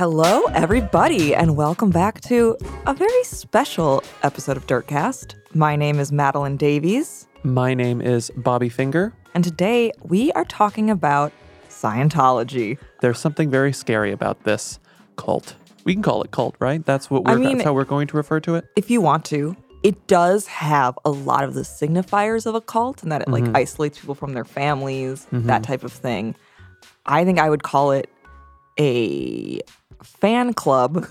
Hello, everybody, and welcome back to a very special episode of Dirtcast. My name is Madeline Davies, My name is Bobby Finger. and today we are talking about Scientology. There's something very scary about this cult. We can call it cult, right? That's what we're I mean- that's how we're going to refer to it. If you want to, it does have a lot of the signifiers of a cult and that it like mm-hmm. isolates people from their families, that mm-hmm. type of thing. I think I would call it a fan club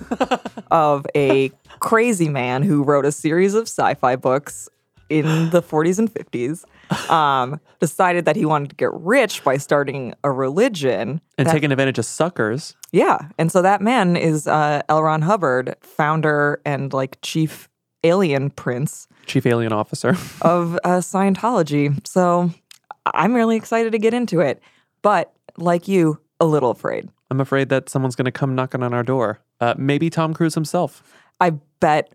of a crazy man who wrote a series of sci-fi books in the 40s and 50s. Um, decided that he wanted to get rich by starting a religion. And that- taking advantage of suckers. yeah, and so that man is uh, L. Ron Hubbard, founder and like chief alien prince Chief alien officer. of uh, Scientology. So I'm really excited to get into it, but like you, a little afraid. I'm afraid that someone's going to come knocking on our door. Uh, maybe Tom Cruise himself. I bet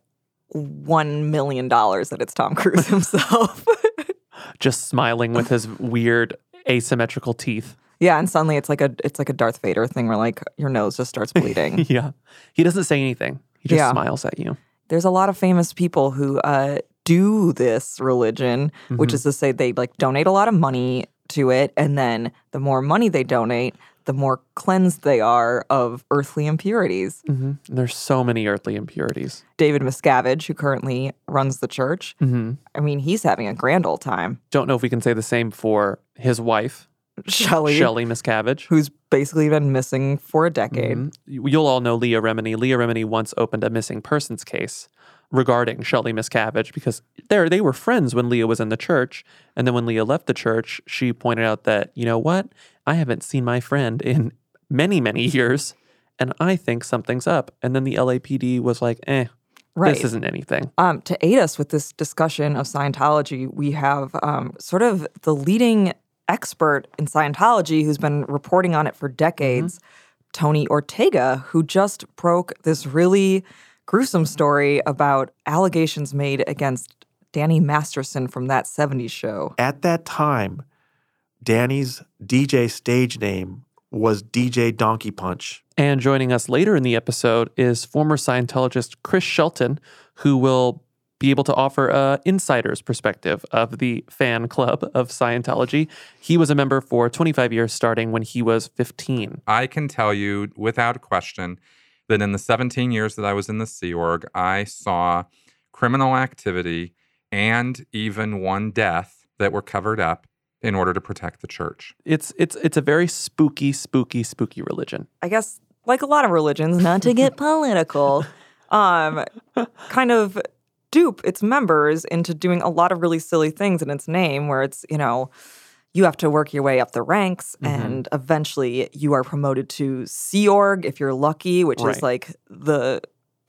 one million dollars that it's Tom Cruise himself. Just smiling with his weird asymmetrical teeth. yeah, and suddenly it's like a it's like a Darth Vader thing where like your nose just starts bleeding. Yeah. He doesn't say anything. He just Yeah. smiles at you. There's a lot of famous people who uh, do this religion, which Mm-hmm. is to say they like donate a lot of money to it, and then the more money they donate, the more cleansed they are of earthly impurities. hmm There's so many earthly impurities. David Miscavige, who currently runs the church, hmm I mean, he's having a grand old time. Don't know if we can say the same for his wife, Shelley, Shelley Miscavige. who's basically been missing for a decade. Mhm. You'll all know Leah Remini. Leah Remini once opened a missing persons case regarding Shelley Miscavige because they they were friends when Leah was in the church, and then when Leah left the church, she pointed out that you know what, I haven't seen my friend in many many years, and I think something's up. And then the LAPD was like, eh, Right. this isn't anything. Um, to aid us with this discussion of Scientology, we have um, sort of the leading expert in Scientology who's been reporting on it for decades, Tony Ortega, who just broke this really gruesome story about allegations made against Danny Masterson from that 70s show. At that time, Danny's DJ stage name was DJ Donkey Punch. And joining us later in the episode is former Scientologist Chris Shelton, who will be able to offer a insider's perspective of the fan club of Scientology. He was a member for 25 years, starting when he was 15. I can tell you without question that in the 17 years that I was in the Sea Org, I saw criminal activity and even one death that were covered up in order to protect the church. It's it's it's a very spooky, spooky, spooky religion. I guess, like a lot of religions, not to get political, um, kind of dupe its members into doing a lot of really silly things in its name, where it's, you know, you have to work your way up the ranks and eventually you are promoted to Sea Org if you're lucky, which Right. is like the.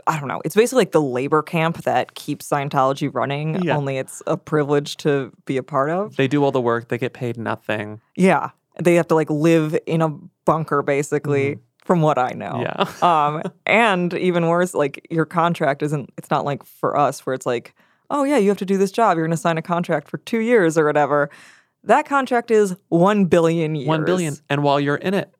I don't know. It's basically like the labor camp that keeps Scientology running, Yeah. only it's a privilege to be a part of. They do all the work, they get paid nothing. Yeah. They have to like live in a bunker basically, from what I know. Yeah. um, and even worse, like your contract isn't, it's not like for us where it's like, oh yeah, you have to do this job. You're going to sign a contract for two years or whatever. That contract is 1 billion years. 1 billion. And while you're in it,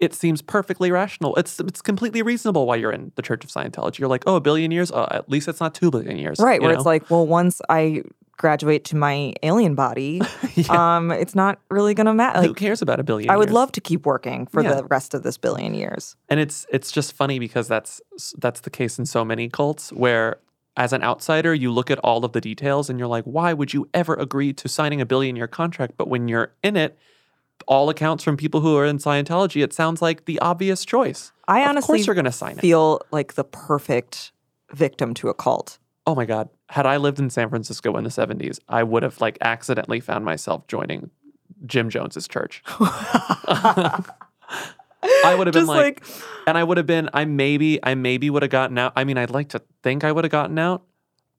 it seems perfectly rational. It's it's completely reasonable why you're in the Church of Scientology. You're like, oh, a billion years? Oh, at least it's not 2 billion years. Right. Where know? it's like, well, once I graduate to my alien body, um, it's not really going to matter. Who cares about a billion I would years? love to keep working for Yeah. the rest of this billion years. and it's it's just funny because that's that's the case in so many cults where as an outsider you look at all of the details and you're like why would you ever agree to signing a billion year contract but when you're in it all accounts from people who are in Scientology it sounds like the obvious choice I of honestly course you're going to sign it feel like the perfect victim to a cult. oh my god had I lived in San Francisco in the 70s I would have like accidentally found myself joining Jim Jones's church I would have been like, like, and I would have been, I maybe, I maybe would have gotten out. I mean, I'd like to think I would have gotten out,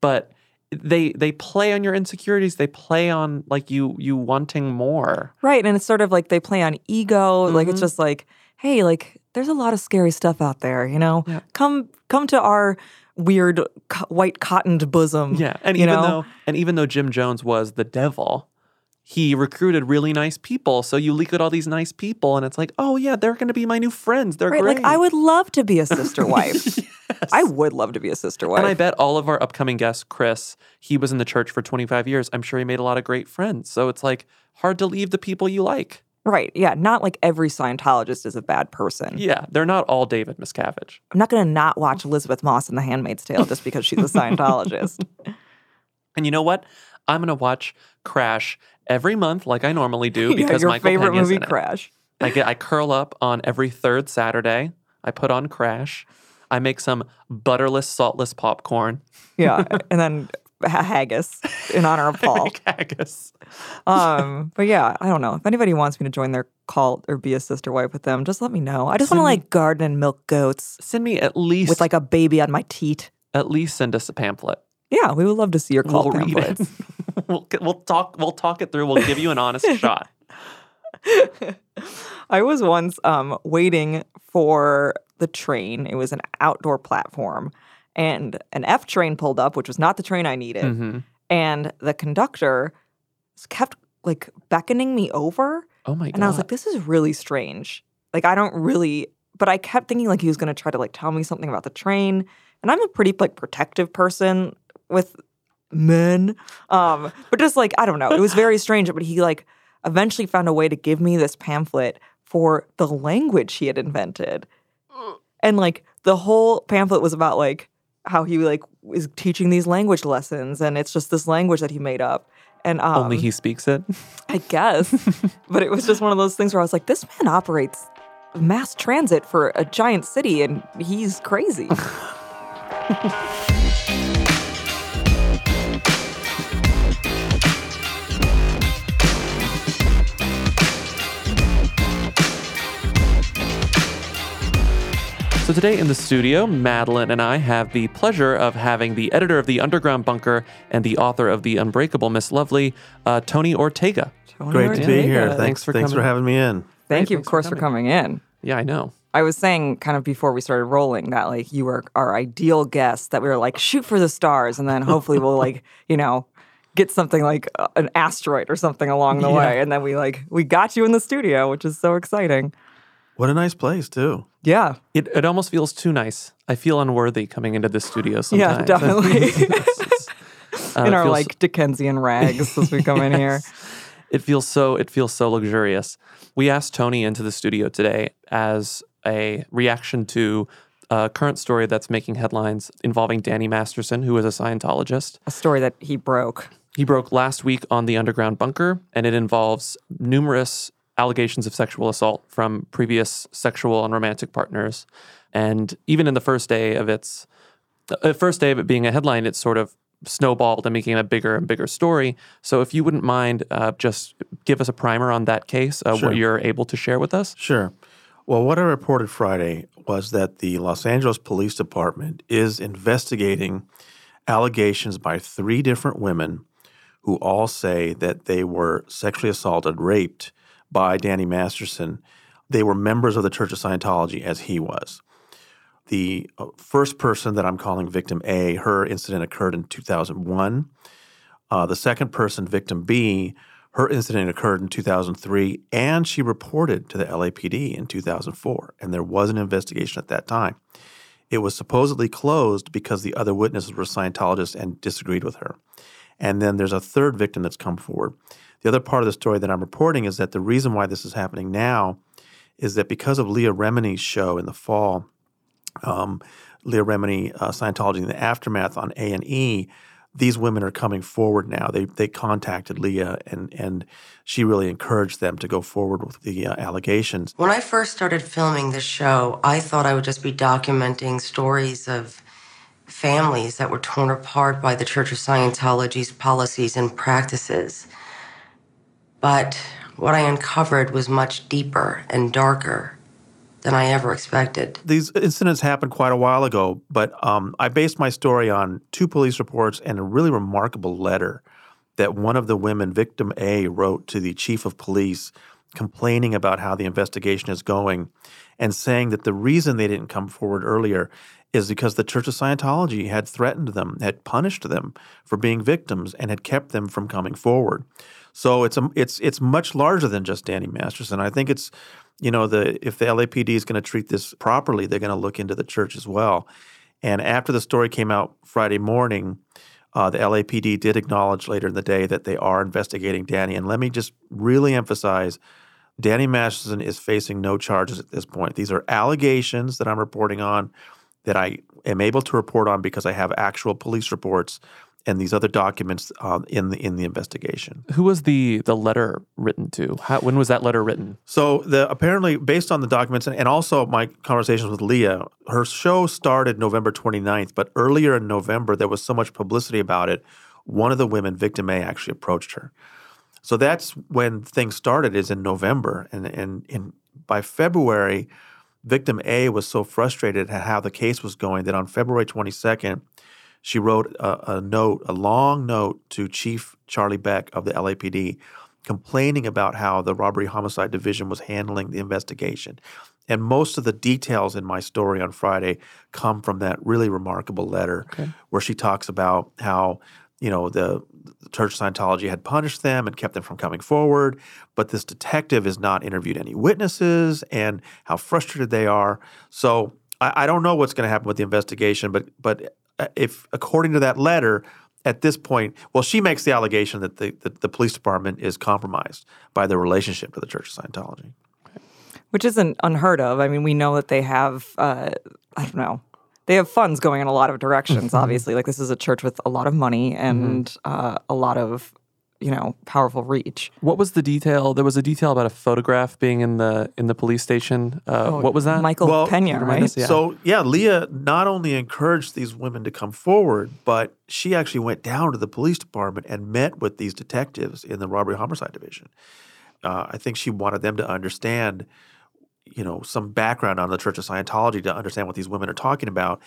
but they they play on your insecurities. They play on like you you wanting more. right. And it's sort of like they play on ego. Like it's Mhm. just like, hey, like there's a lot of scary stuff out there, you know? Yeah. Come come to our weird co- white cottoned bosom. Yeah, and even know? though and even though Jim Jones was the devil, he recruited really nice people. So you leak out all these nice people, and it's like, oh yeah, they're going to be my new friends. They're Right, great. like I would love to be a sister wife. I would love to be a sister wife. And I bet all of our upcoming guests, Chris, he was in the church for 25 years. I'm sure he made a lot of great friends. So it's like hard to leave the people you like. right, yeah, not like every Scientologist is a bad person. Yeah, they're not all David Miscavige. I'm not going to not watch Elisabeth Moss in The Handmaid's Tale just because she's a Scientologist. And you know what? I'm going to watch Crash every month like I normally do Yeah, because your Michael favorite Peña's movie, in it. Crash. I get I curl up on every third Saturday. I put on Crash. I make some butterless, saltless popcorn. Yeah, and then ha- haggis in honor of Paul. Make haggis. Um, but yeah, I don't know. If anybody wants me to join their cult or be a sister wife with them, just let me know. I just want to like garden and milk goats Send me at least with like a baby on my teat. at least send us a pamphlet. Yeah, we would love to see your cult we'll read pamphlets. we'll, we'll talk. We'll talk it through. We'll give you an honest shot. I was once um, waiting for the train. It was an outdoor platform, and an F train pulled up, which was not the train I needed. Mhm. And the conductor kept like beckoning me over, Oh my god! and I was like, "This is really strange." Like, I don't really, but I kept thinking like he was going to try to like tell me something about the train, and I'm a pretty like protective person with men, um, but just like I don't know, it was very strange. But he like eventually found a way to give me this pamphlet for the language he had invented, and like the whole pamphlet was about like how he like is teaching these language lessons, and it's just this language that he made up. And um, Only he speaks it. I guess. but it was just one of those things where I was like, this man operates mass transit for a giant city and he's crazy. So today in the studio, Madeline and I have the pleasure of having the editor of the Underground Bunker and the author of the Unbreakable Miss Lovely, uh, Tony Ortega. Tony Great to be here. Thanks Thanks, for thanks for having me in. Thank you, of thanks for course, for coming in. Yeah, I know. I was saying kind of before we started rolling that like you were our ideal guest that we were like shoot for the stars and then hopefully we'll like, you know, get something like uh, an asteroid or something along the Yeah. way and then we like we got you in the studio, which is so exciting. What a nice place, too. Yeah. It, it almost feels too nice. I feel unworthy coming into this studio sometimes. Yeah, definitely. Uh, in our feels- like Dickensian rags as we come in here. It feels so it feels so luxurious. We asked Tony into the studio today as a reaction to a current story that's making headlines involving Danny Masterson, who is a Scientologist. A story that he broke. He broke last week on the underground bunker, and it involves numerous allegations of sexual assault from previous sexual and romantic partners. And even in the first day of its the first day of it being a headline, it sort of snowballed and became a bigger and bigger story. So if you wouldn't mind, uh, just give us a primer on that case, uh, Sure. what you're able to share with us. Sure. Well, what I reported Friday was that the Los Angeles Police Department is investigating allegations by three different women who all say that they were sexually assaulted, raped by Danny Masterson. They were members of the Church of Scientology, as he was. The uh, first person that I'm calling victim A, her incident occurred in 2001. Uh, the second person, victim B, her incident occurred in 2003, and she reported to the LAPD in 2004, and there was an investigation at that time. It was supposedly closed because the other witnesses were Scientologists and disagreed with her. And then there's a third victim that's come forward. The other part of the story that I'm reporting is that the reason why this is happening now is that because of Leah Remini's show in the fall, um, Leah Remini, uh, Scientology in the aftermath on A and E, these women are coming forward now. They they contacted Leah and and she really encouraged them to go forward with the uh, allegations. When I first started filming this show, I thought I would just be documenting stories of families that were torn apart by the Church of Scientology's policies and practices. But what I uncovered was much deeper and darker than I ever expected. These incidents happened quite a while ago, but um, I based my story on two police reports and a really remarkable letter that one of the women, victim A, wrote to the chief of police complaining about how the investigation is going and saying that the reason they didn't come forward earlier is because the Church of Scientology had threatened them, had punished them for being victims, and had kept them from coming forward. So it's a, it's it's much larger than just Danny Masterson. I think it's you know the if the LAPD is going to treat this properly, they're going to look into the church as well. And after the story came out Friday morning, uh, the LAPD did acknowledge later in the day that they are investigating Danny. And let me just really emphasize Danny Masterson is facing no charges at this point. These are allegations that I'm reporting on that I am able to report on because I have actual police reports and these other documents um, in the in the investigation. Who was the the letter written to? How, when was that letter written? So the apparently based on the documents and, and also my conversations with Leah, her show started November 29th, but earlier in November there was so much publicity about it. One of the women, victim A, actually approached her. So that's when things started is in November and and, and by February victim A was so frustrated at how the case was going that on February 22nd she wrote a, a, note, a long note to Chief Charlie Beck of the LAPD, complaining about how the robbery homicide division was handling the investigation. And most of the details in my story on Friday come from that really remarkable letter okay. where she talks about how, you know, the, the Church of Scientology had punished them and kept them from coming forward, but this detective has not interviewed any witnesses and how frustrated they are. So I, I don't know what's going to happen with the investigation, but but if according to that letter, at this point, well, she makes the allegation that the, the, the police department is compromised by their relationship to the Church of Scientology. Which isn't unheard of. I mean, we know that they have, uh, I don't know, they have funds going in a lot of directions, obviously. Like, this is a church with a lot of money and mm-hmm. uh, a lot of you know powerful reach. What was the detail? There was a detail about a photograph being in the in the police station. Uh, oh, what was that? Michael well, Pena, right? Us, yeah. So yeah, Leah not only encouraged these women to come forward, but she actually went down to the police department and met with these detectives in the robbery homicide division. Uh, I think she wanted them to understand, you know, some background on the Church of Scientology to understand what these women are talking about.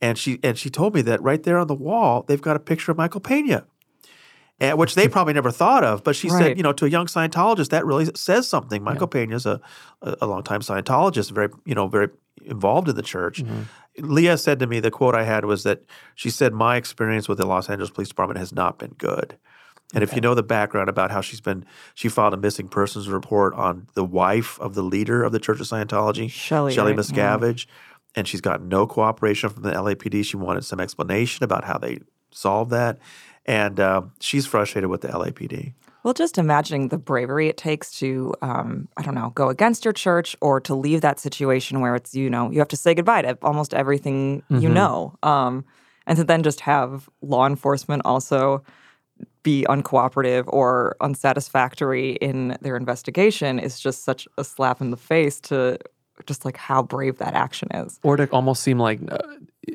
And she and she told me that right there on the wall, they've got a picture of Michael Pena and, which they probably never thought of. But she right. said, you know, to a young Scientologist, that really says something. Michael yeah. Pena is a, a longtime Scientologist, very, you know, very involved in the church. Mm-hmm. Leah said to me, the quote I had was that she said, My experience with the Los Angeles Police Department has not been good. And okay. if you know the background about how she's been, she filed a missing persons report on the wife of the leader of the Church of Scientology, Shelley, Shelley right? Miscavige, and she's got no cooperation from the LAPD. She wanted some explanation about how they solved that and uh, she's frustrated with the LAPD. Well, just imagining the bravery it takes to, um, I don't know, go against your church or to leave that situation where it's, you know, you have to say goodbye to almost everything mm-hmm. you know. Um, and to then just have law enforcement also be uncooperative or unsatisfactory in their investigation is just such a slap in the face to just like how brave that action is. Or to almost seem like uh,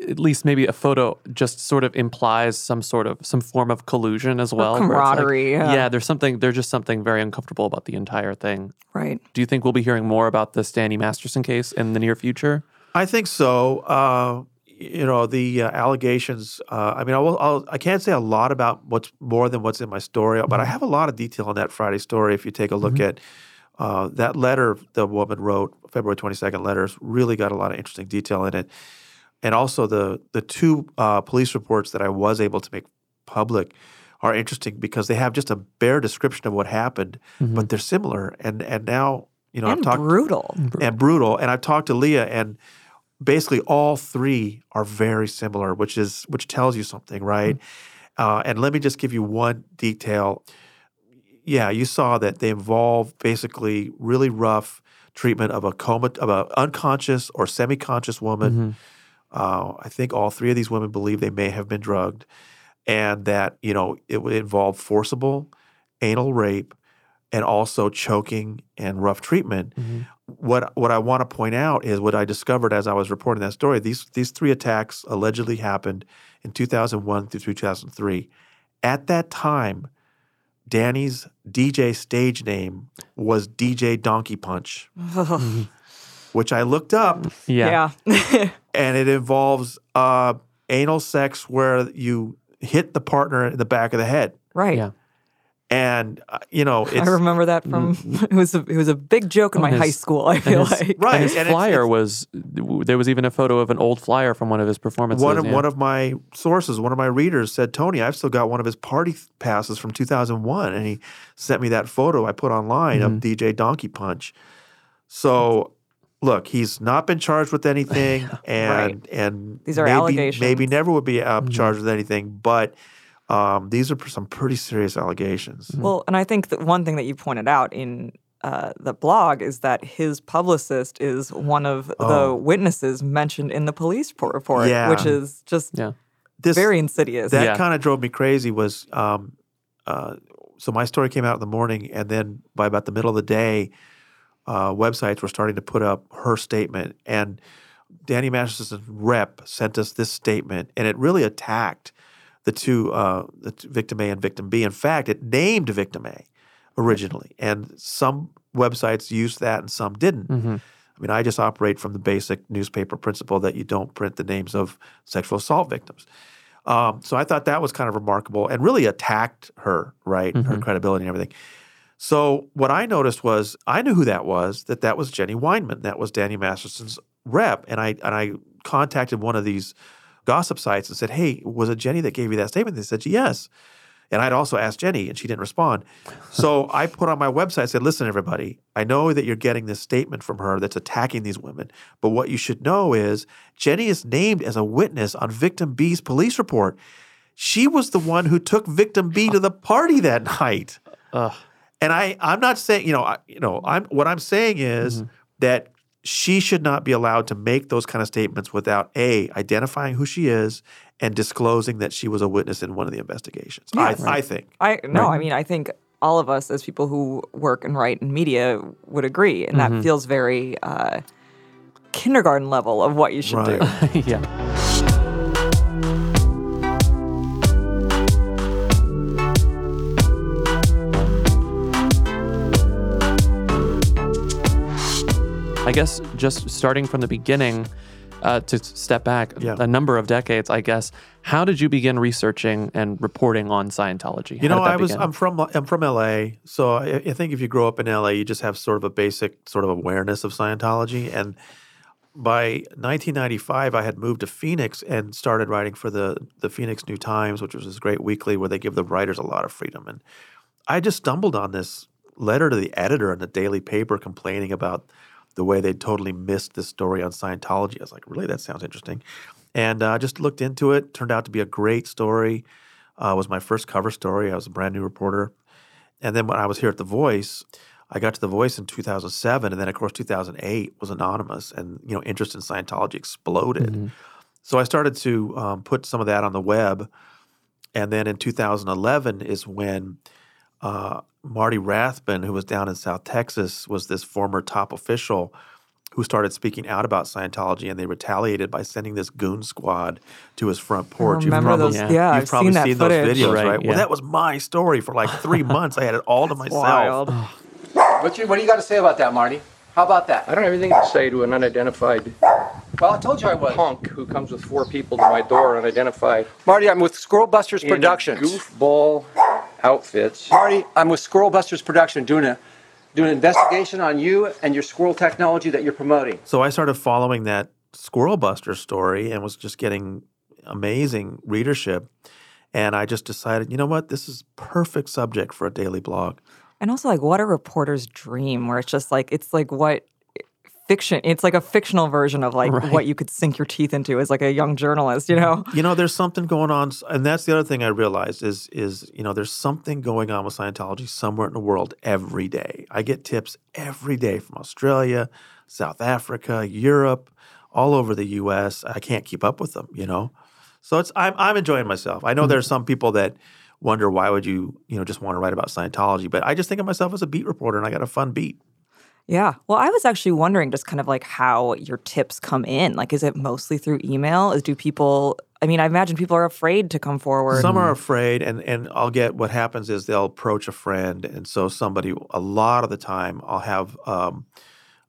at least maybe a photo just sort of implies some sort of some form of collusion as well. Or camaraderie. Like, yeah. yeah, there's something there's just something very uncomfortable about the entire thing. Right. Do you think we'll be hearing more about the Danny Masterson case in the near future? I think so. Uh, you know the uh, allegations. Uh, I mean, I, will, I'll, I can not say a lot about what's more than what's in my story, mm-hmm. but I mm-hmm. have a lot of detail in that Friday story. If you take a look mm-hmm. at uh, that letter the woman wrote, February 22nd letters, really got a lot of interesting detail in it. And also the the two uh, police reports that I was able to make public are interesting because they have just a bare description of what happened, mm-hmm. but they're similar. And and now you know and I've talked brutal and brutal, and I've talked to Leah, and basically all three are very similar, which is which tells you something, right? Mm-hmm. Uh, and let me just give you one detail yeah, you saw that they involve basically really rough treatment of a coma of an unconscious or semi-conscious woman. Mm-hmm. Uh, I think all three of these women believe they may have been drugged, and that you know it would involve forcible anal rape and also choking and rough treatment. Mm-hmm. What what I want to point out is what I discovered as I was reporting that story. These these three attacks allegedly happened in 2001 through 2003. At that time, Danny's DJ stage name was DJ Donkey Punch, which I looked up. Yeah. yeah. and it involves uh, anal sex where you hit the partner in the back of the head. Right. Yeah. And uh, you know, it's I remember that from it was a, it was a big joke in Oh, my his- high school. I feel his- like right. And his and it's- flyer it's- was there was even a photo of an old flyer from one of his performances. one of yeah. one of my sources, one of my readers said, "Tony, I've still got one of his party passes from 2001," and he sent me that photo I put online Mm-hmm. of DJ Donkey Punch. So, look, he's not been charged with anything, and and These are maybe, allegations. Maybe never would be uh, Mm-hmm. charged with anything, but um, these are some pretty serious allegations. Mm-hmm. Well, and I think that one thing that you pointed out in uh, the blog is that his publicist is one of the Oh. witnesses mentioned in the police po- report, Yeah. which is just Yeah. This very insidious. that Yeah. kind of drove me crazy was um, uh, so my story came out in the morning and then by about the middle of the day uh, websites were starting to put up her statement and danny masterson's rep sent us this statement and it really attacked the two uh, the victim a and victim b in fact it named victim a originally and some websites used that and some didn't Mm-hmm. I mean, I just operate from the basic newspaper principle that you don't print the names of sexual assault victims. Um, so I thought that was kind of remarkable and really attacked her, right? Her credibility and everything. So what I noticed was I knew who that was. That that was Jenny Weinman. That was Danny Masterson's rep. And I and I contacted one of these gossip sites and said, "Hey, was it Jenny that gave you that statement?" They said, "Yes." And I'd also asked Jenny, and she didn't respond. So I put on my website, said, listen, everybody, I know that you're getting this statement from her that's attacking these women, but what you should know is Jenny is named as a witness on victim B's police report. She was the one who took victim B to the party that night. And I, I'm not saying, you know, I, you know, I'm what I'm saying is that she should not be allowed to make those kind of statements without a identifying who she is and disclosing that she was a witness in one of the investigations. I, I think. I no, I mean, I think all of us as people who work and write in media would agree, and Mm-hmm. that feels very uh, kindergarten level of what you should do. Yeah. I guess just starting from the beginning uh, to step back Yeah. a number of decades, I guess. How did you begin researching and reporting on Scientology? You know, I was begin? I'm from I'm from LA, so I, I think if you grow up in LA, you just have sort of a basic sort of awareness of Scientology. And by 1995, I had moved to Phoenix and started writing for the the Phoenix New Times, which was this great weekly where they give the writers a lot of freedom. And I just stumbled on this letter to the editor in the daily paper complaining about the way they totally missed this story on Scientology. I was like, really, that sounds interesting. And I uh, just looked into it. Turned out to be a great story. Uh, was my first cover story. I was a brand new reporter. And then when I was here at The Voice, I got to The Voice in 2007, and then of course 2008 was anonymous, and you know interest in Scientology exploded. So I started to um, put some of that on the web, and then in 2011 is when uh, Marty Rathbun, who was down in South Texas, was this former top official who started speaking out about Scientology, and they retaliated by sending this goon squad to his front porch. remember probably, those- yeah. yeah, you've I've probably seen that those footage. videos, Right, right? yeah. Well, that was my story for like three months. I had it all to myself. What, you, what do you got to say about that, Marty? How about that? I don't have anything to say to an unidentified Well, I told you I was. punk who comes with four people to my door unidentified Marty, I'm with Squirrel Busters Productions. goofball outfits. Marty, I'm with Squirrel Busters Production doing a doing an investigation on you and your squirrel technology that you're promoting. So I started following that Squirrel Buster story and was just getting amazing readership. And I just decided, you know what, this is perfect subject for a daily blog. And also, like, what a reporter's dream, where it's just like, it's like what fiction, it's like a fictional version of like what you could sink your teeth into as like a young journalist, you know? You know, there's something going on, and that's the other thing I realized is is you know, there's something going on with Scientology somewhere in the world every day. I get tips every day from Australia, South Africa, Europe, all over the U.S. I can't keep up with them, you know. So it's I'm I'm enjoying myself. I know there's mm-hmm. some people that wonder why would you you know just want to write about Scientology, but I just think of myself as a beat reporter, and I got a fun beat. Yeah. Well, I was actually wondering just kind of like how your tips come in. Like, is it mostly through email? Is do people, I mean, I imagine people are afraid to come forward. Some are afraid, and and I'll get what happens is they'll approach a friend, and so somebody a lot of the time I'll have um,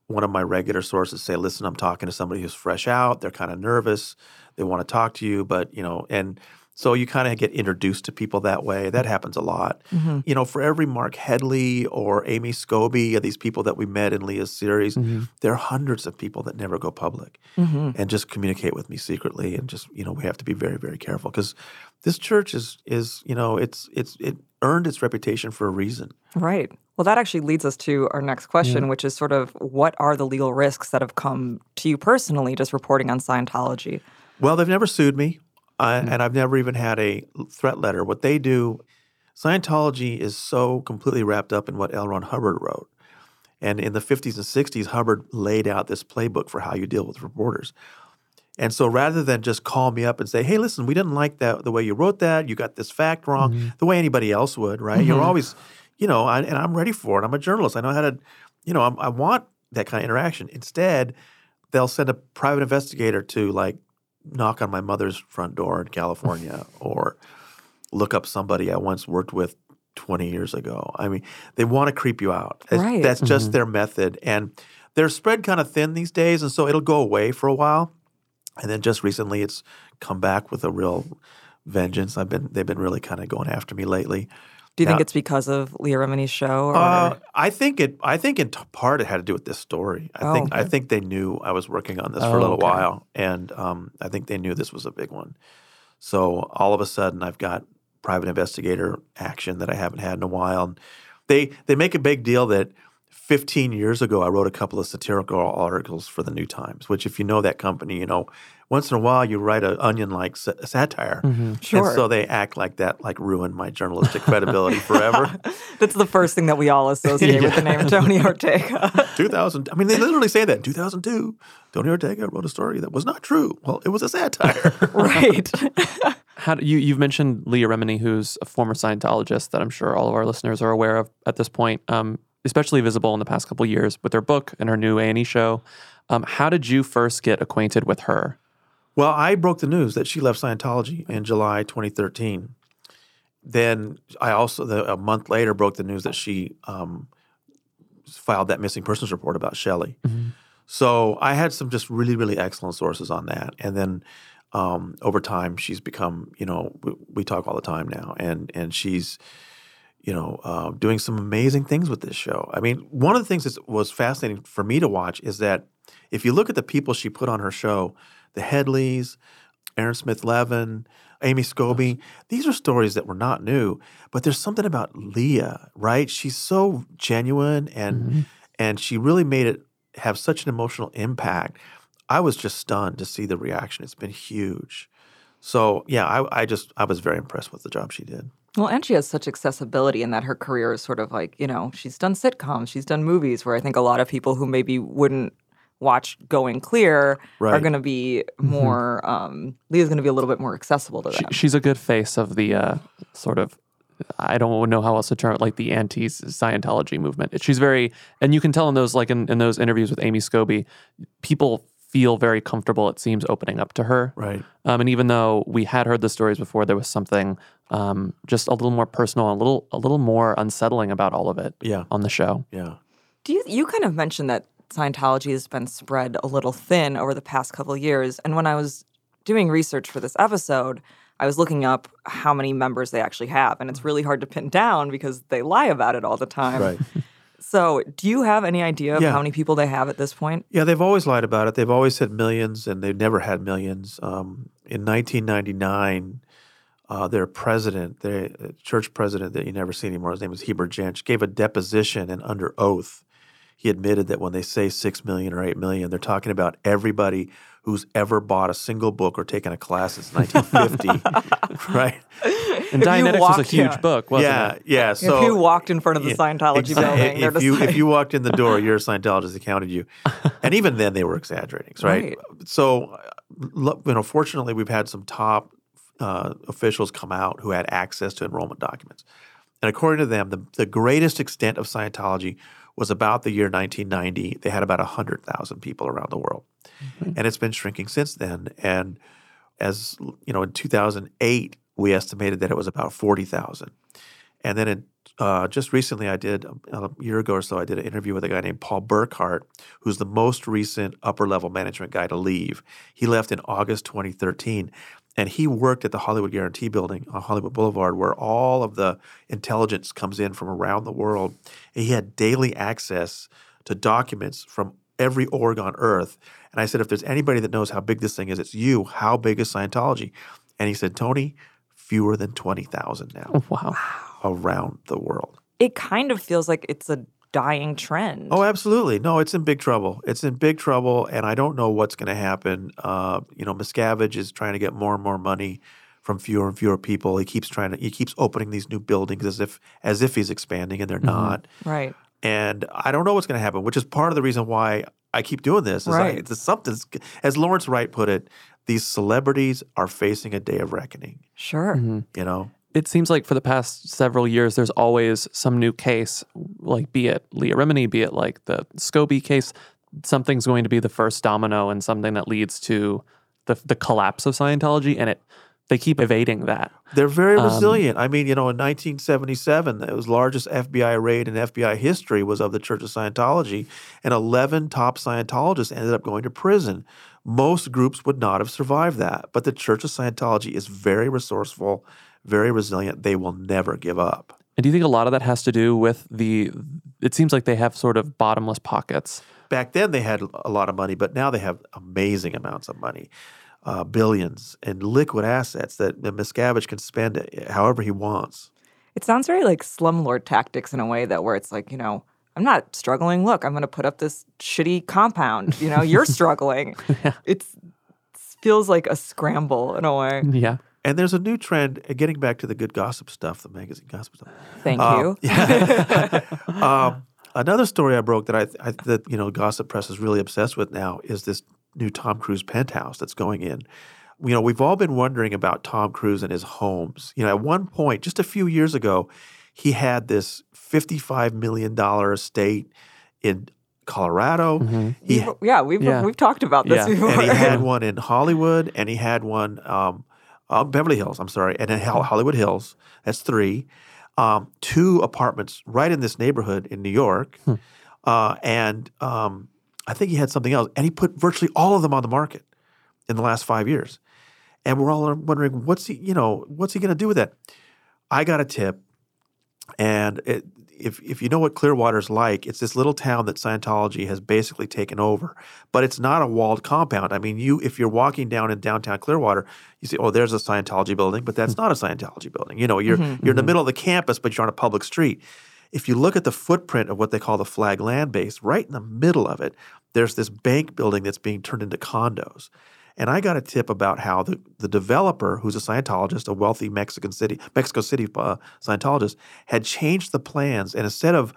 one of my regular sources say, "Listen, I'm talking to somebody who's fresh out. They're kind of nervous. They want to talk to you, but you know." And So you kind of get introduced to people that way. That happens a lot. Mm-hmm. You know, for every Mark Headley or Amy Scobie, these people that we met in Leah's series, there are hundreds of people that never go public Mm-hmm. and just communicate with me secretly. And just you know, we have to be very, very careful because this church is is you know, it's it's it earned its reputation for a reason. Right. Well, that actually leads us to our next question, which is sort of what are the legal risks that have come to you personally just reporting on Scientology? Well, they've never sued me, uh, and I've never even had a threat letter. What they do, Scientology is so completely wrapped up in what L. Ron Hubbard wrote. And in the 50s and 60s, Hubbard laid out this playbook for how you deal with reporters. And so rather than just call me up and say, hey, listen, we didn't like that the way you wrote that, you got this fact wrong, the way anybody else would, right? You're always, you know, I, and I'm ready for it. I'm a journalist. I know how to, you know, I'm, I want that kind of interaction. Instead, they'll send a private investigator to like knock on my mother's front door in California or look up somebody I once worked with 20 years ago. I mean, they want to creep you out. That's, Right. that's just mm-hmm. their method. And they're spread kind of thin these days. And so it'll go away for a while. And then just recently it's come back with a real vengeance. I've been they've been really kind of going after me lately. Do you think it's because of Leah Remini's show? Or Uh, I think it. I think in t- part it had to do with this story. I Oh, think. I think they knew I was working on this for Oh, a little okay. while, and um, I think they knew this was a big one. So all of a sudden, I've got private investigator action that I haven't had in a while. And they they make a big deal that 15 years ago I wrote a couple of satirical articles for the New Times. Which, if you know that company, you know once in a while you write an onion-like sa- satire, Sure. and so they act like that like ruined my journalistic credibility forever. That's the first thing that we all associate with the name Tony Ortega. 2000. I mean, they literally say that. 2002, Tony Ortega wrote a story that was not true. Well, it was a satire. right. How do you you've mentioned Leah Remini, who's a former Scientologist that I'm sure all of our listeners are aware of at this point, um, especially visible in the past couple years with her book and her new A and E show. Um, how did you first get acquainted with her? Well, I broke the news that she left Scientology in July 2013. Then I also, the, a month later, broke the news that she um, filed that missing persons report about Shelley. So I had some just really, really excellent sources on that. And then um, over time, she's become, you know, we, we talk all the time now, and and she's, you know, uh, doing some amazing things with this show. I mean, one of the things that was fascinating for me to watch is that if you look at the people she put on her show, the Headleys, Aaron Smith Levin, Amy Scobie, these are stories that were not new, but there's something about Leah, right? She's so genuine and mm-hmm. and she really made it have such an emotional impact. I was just stunned to see the reaction. It's been huge. So yeah, I, I just I was very impressed with the job she did. Well, and she has such accessibility in that her career is sort of like, you know, she's done sitcoms, she's done movies where I think a lot of people who maybe wouldn't watch Going Clear are going to be more, um, Leah's going to be a little bit more accessible to She, them. she's a good face of the uh, sort of. I don't know how else to term it, like the anti-Scientology movement. She's very, and you can tell in those, like in, in those interviews with Amy Scobie, people feel very comfortable. It seems opening up to her, Right. Um, and even though we had heard the stories before, there was something um, just a little more personal, a little a little more unsettling about all of it Yeah. on the show. Yeah. Do you you kind of mentioned that Scientology has been spread a little thin over the past couple years, and when I was doing research for this episode, I was looking up how many members they actually have, and it's really hard to pin down because they lie about it all the time. Right. So, do you have any idea of Yeah. how many people they have at this point? Yeah, they've always lied about it. They've always said millions, and they've never had millions. Um, in 1999, uh, their president, their uh, church president that you never see anymore, his name was Heber Jentzsch, gave a deposition and under oath, he admitted that when they say six million or eight million, they're talking about everybody who's ever bought a single book or taken a class since 1950, right? And If you Dianetics was a huge yeah. book, wasn't yeah, it? yeah. So if you walked in front of the Yeah, Scientology exa- building, if you like, if you walked in the door, you're a Scientologist. They counted you, and even then they were exaggerating, right? Right. So, uh, you know, fortunately, we've had some top uh, officials come out who had access to enrollment documents, and according to them, the the greatest extent of Scientology was about the year 1990. They had about hundred thousand people around the world, and it's been shrinking since then. And as you know, in 2008, we estimated that it was about 40,000. And then in, uh, just recently, I did a year ago or so, I did an interview with a guy named Paul Burkhart, who's the most recent upper level management guy to leave. He left in August 2013. And he worked at the Hollywood Guaranty Building on Hollywood Boulevard, where all of the intelligence comes in from around the world. And he had daily access to documents from every org on Earth. And I said, if there's anybody that knows how big this thing is, it's you. How big is Scientology? And he said, Tony, fewer than 20,000 now wow. around the world. It kind of feels like it's a dying trend. Oh, absolutely. No, it's in big trouble. It's in big trouble, and I don't know what's going to happen. Uh, you know, Miscavige is trying to get more and more money from fewer and fewer people. He keeps trying to. He keeps opening these new buildings as if as if he's expanding, and they're not. right. And I don't know what's going to happen, which is part of the reason why I keep doing this. Is Right. I, it's something's, as Lawrence Wright put it, these celebrities are facing a day of reckoning. Sure. You know, It seems like for the past several years, there's always some new case, like be it Leah Remini, be it like the Scobie case. Something's going to be the first domino and something that leads to the the collapse of Scientology, and it they keep evading that. They're very Um, resilient. I mean, you know, in 1977, the was largest FBI raid in FBI history was of the Church of Scientology, and 11 top Scientologists ended up going to prison. Most groups would not have survived that, but the Church of Scientology is very resourceful, very resilient. They will never give up. And do you think a lot of that has to do with the? It seems like they have sort of bottomless pockets. Back then, they had a lot of money, but now they have amazing amounts of money. Uh, billions and liquid assets that that Miscavige can spend however he wants. It sounds very like slumlord tactics in a way that where it's like, you know, I'm not struggling. Look, I'm going to put up this shitty compound. You know, you're struggling. It's it feels like a scramble in a way. Yeah. And there's a new trend, uh, getting back to the good gossip stuff, the magazine gossip stuff. Thank Um, you. um, another story I broke that I, I that you know gossip press is really obsessed with now is this new Tom Cruise penthouse that's going in. You know, we've all been wondering about Tom Cruise and his homes. You know, at one point, just a few years ago, he had this fifty-five million dollar estate in Colorado. He We've- yeah, we've Yeah. we've talked about this Yeah. before. and he had one in Hollywood, and he had one um, uh, Beverly Hills. I'm sorry, and in Hol- Hollywood Hills. That's three. Um, two apartments right in this neighborhood in New York, uh, and um, I think he had something else. And he put virtually all of them on the market in the last five years. And we're all wondering what's he, you know, what's he going to do with that? I got a tip, and it, if if you know what Clearwater's like, it's this little town that Scientology has basically taken over. But it's not a walled compound. I mean, you if you're walking down in downtown Clearwater, you see, oh, there's a Scientology building, but that's hmm. not a Scientology building. You know, you're mm-hmm, you're in the mm-hmm. middle of the campus, but you're on a public street. If you look at the footprint of what they call the flag land base, right in the middle of it, there's this bank building that's being turned into condos. And I got a tip about how the, the developer, who's a Scientologist, a wealthy Mexican City, Mexico City uh, Scientologist, had changed the plans. And instead of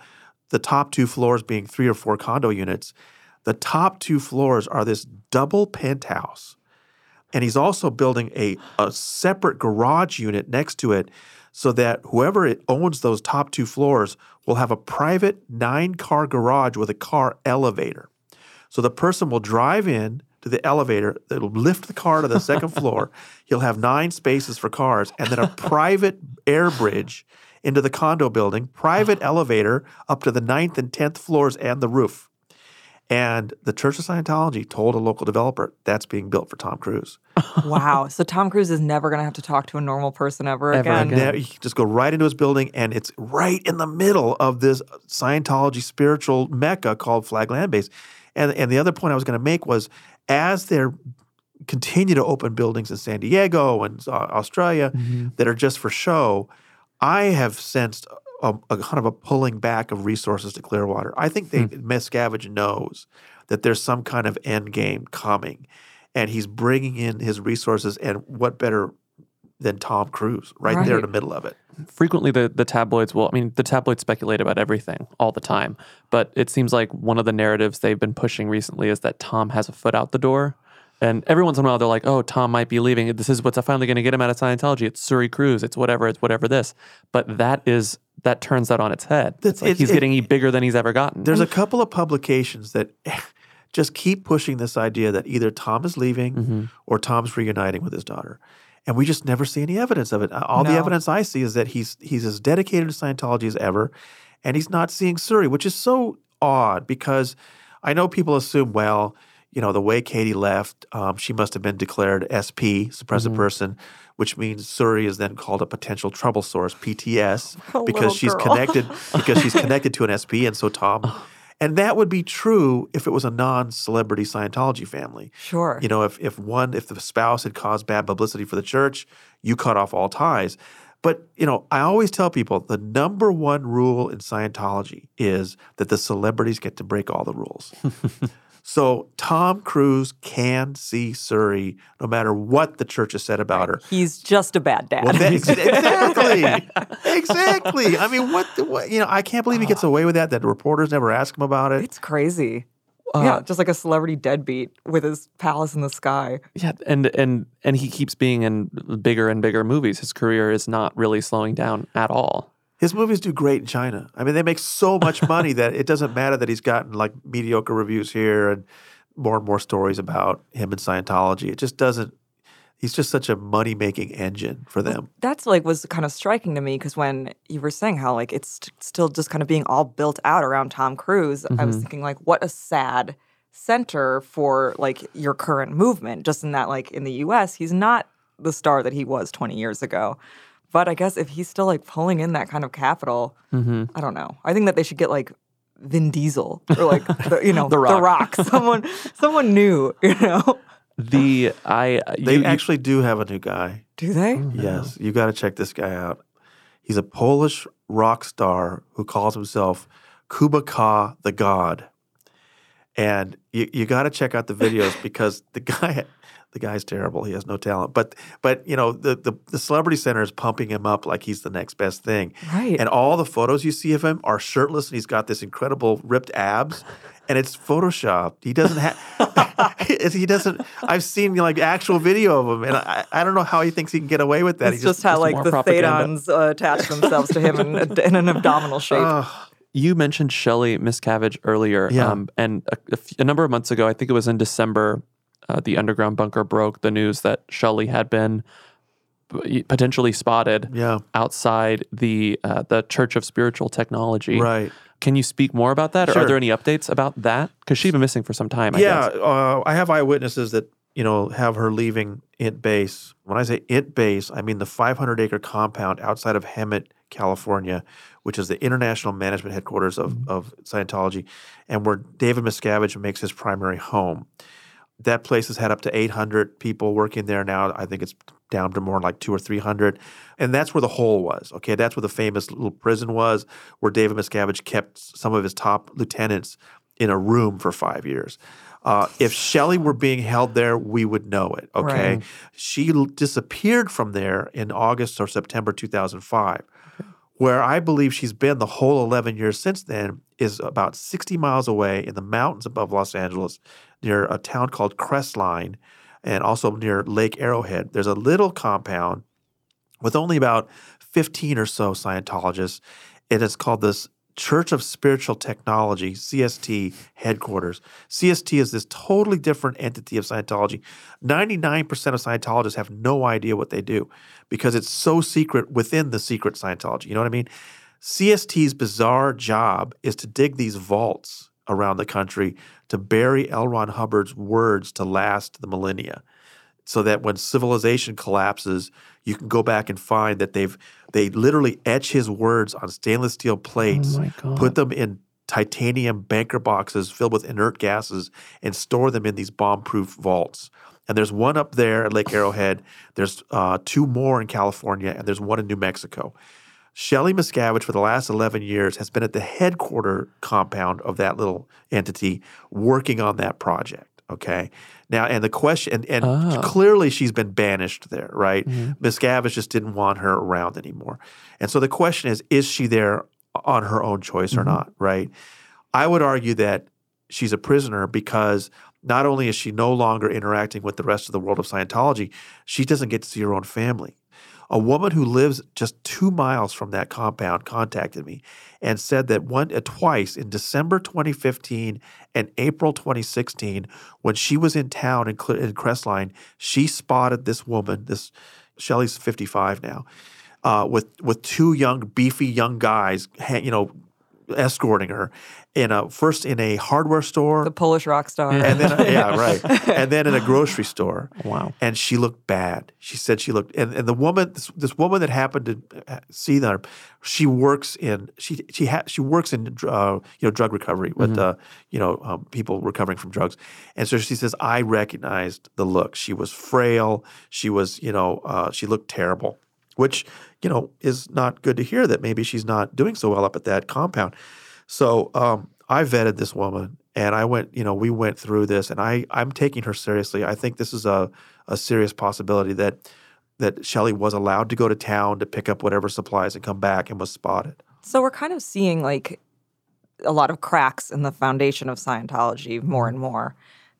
the top two floors being three or four condo units, the top two floors are this double penthouse. And he's also building a, a separate garage unit next to it so that whoever owns those top two floors will have a private nine car garage with a car elevator. So the person will drive in to the elevator that'll lift the car to the second floor. He'll have nine spaces for cars and then a private air bridge into the condo building, private elevator up to the ninth and tenth floors and the roof. And the Church of Scientology told a local developer that's being built for Tom Cruise. wow. So Tom Cruise is never going to have to talk to a normal person ever, Ever again. again. Now, you can just go right into his building, and it's right in the middle of this Scientology spiritual mecca called Flagland Base. And, and the other point I was going to make was as they're continue to open buildings in San Diego and uh, Australia that are just for show, I have sensed a, a kind of a pulling back of resources to Clearwater. I think they Miscavige knows that there's some kind of end game coming, and he's bringing in his resources. And what better than Tom Cruise right, there in the middle of it? frequently the, the tabloids will i mean the tabloids speculate about everything all the time but it seems like one of the narratives they've been pushing recently is that tom has a foot out the door and every once in a while they're like oh tom might be leaving. This is what's finally going to get him out of scientology. It's Suri Cruise. It's whatever it's whatever this. But that is that turns that on its head. That's- it's like it's- he's it- getting bigger than he's ever gotten. There's a couple of publications that just keep pushing this idea that either Tom is leaving mm-hmm. or Tom's reuniting with his daughter. And we just never see any evidence of it. Uh, All the evidence I see is that he's he's as dedicated to Scientology as ever, and he's not seeing Suri, which is so odd because I know people assume, well, you know, the way Katie left, um, she must have been declared SP, suppressive Mm-hmm. person, which means Suri is then called a potential trouble source, PTS, because she's girl. connected because she's connected to an SP, and so Tom. And that would be true if it was a non-celebrity Scientology family. Sure. You know, if if one if the spouse had caused bad publicity for the church, you cut off all ties. But you know, I always tell people the number one rule in Scientology is that the celebrities get to break all the rules. so Tom Cruise can see Suri no matter what the church has said about her. He's just a bad dad. Well, that, exactly, exactly. I mean, what, the, what? You know, I can't believe he gets away with that. That reporters never ask him about it. it's crazy. Uh, yeah, just like a celebrity deadbeat with his palace in the sky. Yeah, and and and he keeps being in bigger and bigger movies. His career is not really slowing down at all. His movies do great in China. I mean, they make so much money that it doesn't matter that he's gotten like mediocre reviews here and more and more stories about him and Scientology. It just doesn't. He's just such a money making engine for them. That's like was kind of striking to me because when you were saying how like it's st- still just kind of being all built out around Tom Cruise, I Mm-hmm. was thinking like what a sad center for like your current movement. Just in that like in the U.S. he's not the star that he was 20 years ago. But I guess if he's still like pulling in that kind of capital, Mm-hmm. I don't know. I think that they should get like Vin Diesel or like the, you know The Rock. Rock, someone someone new. You know, The I They you- you- actually do have a new guy. do they? Yes, you got to check this guy out. He's a Polish rock star who calls himself Kuba Ka the God. And you, you got to check out the videos because the guy the guy's terrible. He has no talent. But but you know the, the the celebrity center is pumping him up like he's the next best thing. Right. And all the photos you see of him are shirtless and he's got this incredible ripped abs and it's photoshopped. He doesn't have he doesn't I've seen like actual video of him and I, I don't know how he thinks he can get away with that. It's he just, how like the propaganda. Thetans uh, attach themselves to him in, in an abdominal shape. You mentioned Shelley Miscavige earlier, Yeah. um, and a, a f- a number of months ago, I think it was in December, uh, the underground bunker broke the news that Shelley had been potentially spotted Yeah. outside the uh, the Church of Spiritual Technology. Right. Can you speak more about that? Or Sure. are there any updates about that? Because she's been missing for some time. I yeah, guess. uh, I have eyewitnesses that you know have her leaving Int Base. When I say Int Base, I mean the 500 acre compound outside of Hemet, California, which is the international management headquarters of, of Scientology, and where David Miscavige makes his primary home. That place has had up to 800 people working there now. I think it's down to more like two or 300. And that's where the hole was. Okay. That's where the famous little prison was, where David Miscavige kept some of his top lieutenants in a room for five years. Uh, if Shelley were being held there, we would know it. Okay. Right. She l- disappeared from there in August or September 2005. Where I believe she's been the whole 11 years since then is about 60 miles away in the mountains above Los Angeles near a town called Crestline and also near Lake Arrowhead. There's a little compound with only about 15 or so Scientologists. It is called this Church of Spiritual Technology, CST headquarters. CST is this totally different entity of Scientology. 99% of Scientologists have no idea what they do because it's so secret within the secret Scientology. You know what I mean? CST's bizarre job is to dig these vaults around the country to bury L. Ron Hubbard's words to last the millennia so that when civilization collapses, you can go back and find that they've they literally etch his words on stainless steel plates, God. put them in titanium banker boxes filled with inert gases, and store them in these bomb-proof vaults. And there's one up there at Lake Arrowhead. There's uh, two more in California, and there's one in New Mexico. Shelley Miscavige, for the last 11 years, has been at the headquarter compound of that little entity working on that project. Okay. Now, and the question, and, and Oh. clearly she's been banished there, right? Mm-hmm. Miscavige just didn't want her around anymore. And so the question is, is she there on her own choice or mm-hmm. not, right? I would argue that she's a prisoner because not only is she no longer interacting with the rest of the world of Scientology, she doesn't get to see her own family. A woman who lives just two miles from that compound contacted me and said that one uh, twice in December 2015 and April 2016, when she was in town in, in Crestline, she spotted this woman. This Shelly's 55 now, uh, with with two young, beefy young guys, you know, escorting her in a first in a hardware store. The Polish rock star. and then yeah right. And then in a grocery store. Wow. and she looked bad. She said she looked and, and the woman this, this woman that happened to uh, see them she works in she she ha, she works in uh, you know drug recovery with uh, you know um, people recovering from drugs. And so she says i recognized the look. She was frail. She was you know uh, she looked terrible which you know is not good to hear that maybe she's not doing so well up at that compound so um, I vetted this woman, and I went. You know, we went through this, and I I'm taking her seriously. I think this is a a serious possibility that that Shelley was allowed to go to town to pick up whatever supplies and come back and was spotted. So we're kind of seeing like a lot of cracks in the foundation of Scientology more and more.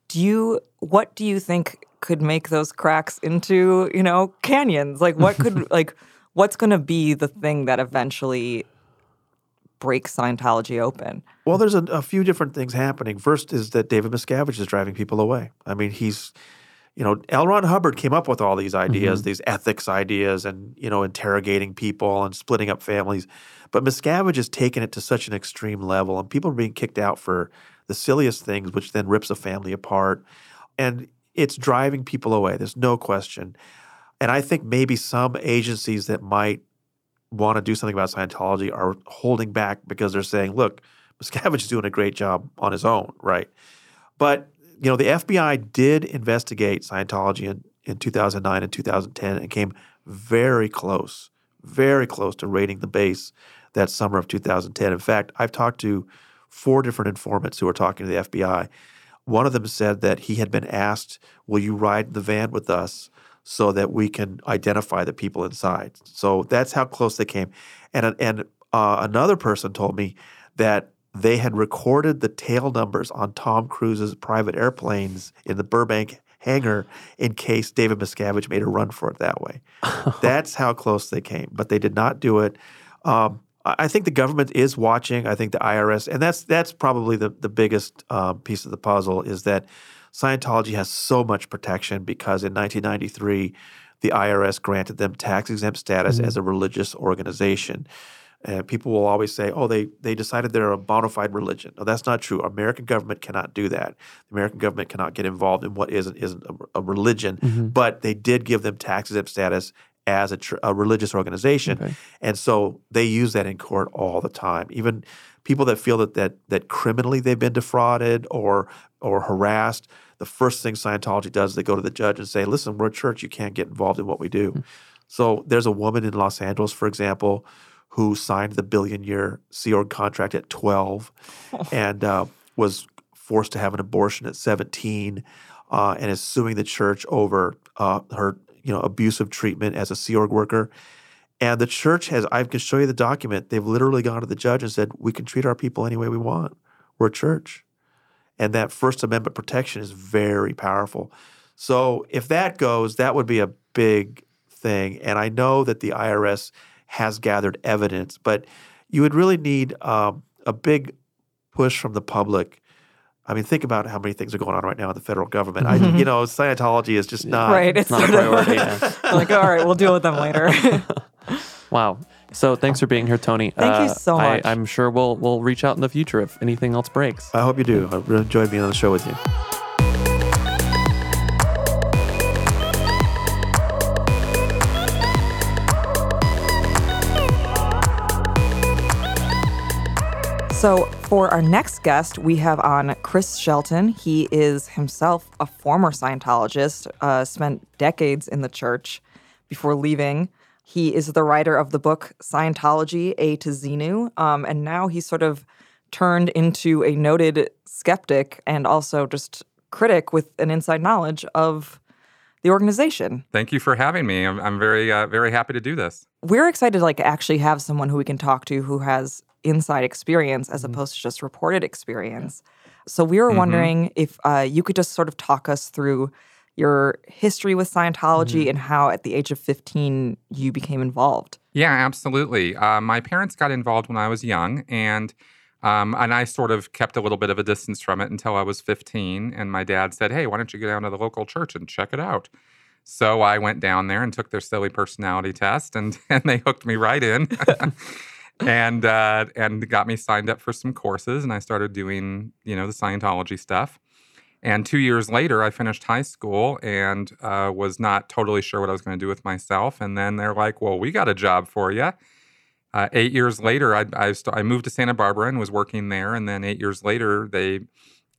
Do you what do you think could make those cracks into, you know, canyons? Like what could like what's going to be the thing that eventually breaks Scientology open? Well, there's a, a few different things happening. First is that David Miscavige is driving people away. I mean, he's, you know, L. Ron Hubbard came up with all these ideas, mm-hmm. these ethics ideas, and you know, interrogating people and splitting up families. But Miscavige has taken it to such an extreme level, and people are being kicked out for the silliest things, which then rips a family apart, and it's driving people away. There's no question. And I think maybe some agencies that might want to do something about Scientology are holding back because they're saying, look, Miscavige is doing a great job on his own, right? But, you know, the FBI did investigate Scientology in, in 2009 and 2010 and came very close, very close to raiding the base that summer of 2010. In fact, I've talked to four different informants who are talking to the FBI. One of them said that he had been asked, Will you ride the van with us so that we can identify the people inside? So that's how close they came. And, and uh, another person told me that they had recorded the tail numbers on Tom Cruise's private airplanes in the Burbank hangar in case David Miscavige made a run for it that way. That's how close they came, but they did not do it. Um, I think the government is watching. I think the IRS, and that's that's probably the the biggest uh, piece of the puzzle is that Scientology has so much protection because in 1993 the IRS granted them tax exempt status as a religious organization. And people will always say, "Oh, they they decided they're a bona fide religion." No, that's not true. American government cannot do that. The American government cannot get involved in what isn't isn't a, a religion. But they did give them tax exempt status as a, tr- a religious organization, and so they use that in court all the time. Even people that feel that that that criminally they've been defrauded or or harassed, the first thing Scientology does is they go to the judge and say, "Listen, we're a church. You can't get involved in what we do." So there's a woman in Los Angeles, for example, who signed the billion year Sea Org contract at 12 and uh, was forced to have an abortion at 17 uh, and is suing the church over uh, her you know abusive treatment as a Sea Org worker. And the church has, I can show you the document, they've literally gone to the judge and said, we can treat our people any way we want. We're a church. And that First Amendment protection is very powerful. So if that goes, that would be a big thing. And I know that the IRS has gathered evidence, but you would really need um, a big push from the public. I mean, think about how many things are going on right now in the federal government. I, you know, Scientology is just not right. It's Not a sort of priority. yeah. like, all right, we'll deal with them later. Wow. So thanks for being here, Tony. Uh, Thank you so much. I, I'm sure we'll we'll reach out in the future if anything else breaks. I hope you do. I really enjoyed being on the show with you. So, for our next guest, we have on Chris Shelton. He is himself a former Scientologist, uh, spent decades in the church before leaving. He is the writer of the book Scientology A to Xenu, um, and now he's sort of turned into a noted skeptic and also just critic with an inside knowledge of the organization. Thank you for having me. I'm, I'm very, uh, very happy to do this. we're excited to like actually have someone who we can talk to who has inside experience as opposed to just reported experience. So we were wondering if uh, you could just sort of talk us through your history with Scientology and how at the age of 15 you became involved. Yeah, absolutely. Uh, my parents got involved when I was young, and um, and I sort of kept a little bit of a distance from it until I was 15. And my dad said, "Hey, why don't you go down to the local church and check it out?" So I went down there and took their silly personality test, and and they hooked me right in. and uh, and got me signed up for some courses, and I started doing you know the Scientology stuff. And two years later, I finished high school and uh, was not totally sure what I was going to do with myself. And then they're like, "Well, we got a job for you." Uh, eight years later, I, I, st- I moved to Santa Barbara and was working there. And then eight years later, they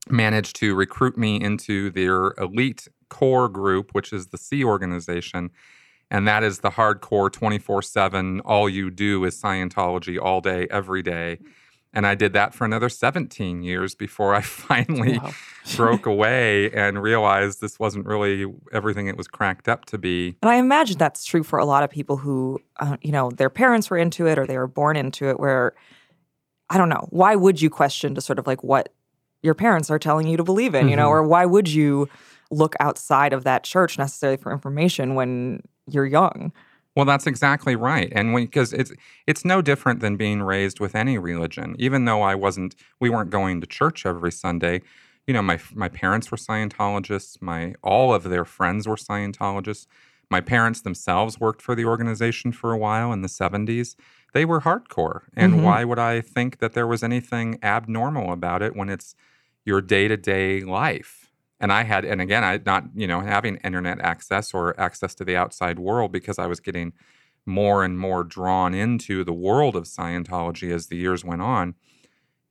managed to recruit me into their elite core group, which is the Sea organization. And that is the hardcore 24 7, all you do is Scientology all day, every day. And I did that for another 17 years before I finally wow. broke away and realized this wasn't really everything it was cracked up to be. And I imagine that's true for a lot of people who, uh, you know, their parents were into it or they were born into it, where I don't know, why would you question to sort of like what your parents are telling you to believe in, mm-hmm. you know, mm-hmm. or why would you look outside of that church necessarily for information when you're young? Well, that's exactly right, and because it's it's no different than being raised with any religion. Even though I wasn't, we weren't going to church every Sunday. You know, my my parents were Scientologists. My all of their friends were Scientologists. My parents themselves worked for the organization for a while in the '70s. They were hardcore, and mm-hmm. why would I think that there was anything abnormal about it when it's your day to day life? And I had, and again, I not you know having internet access or access to the outside world because I was getting more and more drawn into the world of Scientology as the years went on.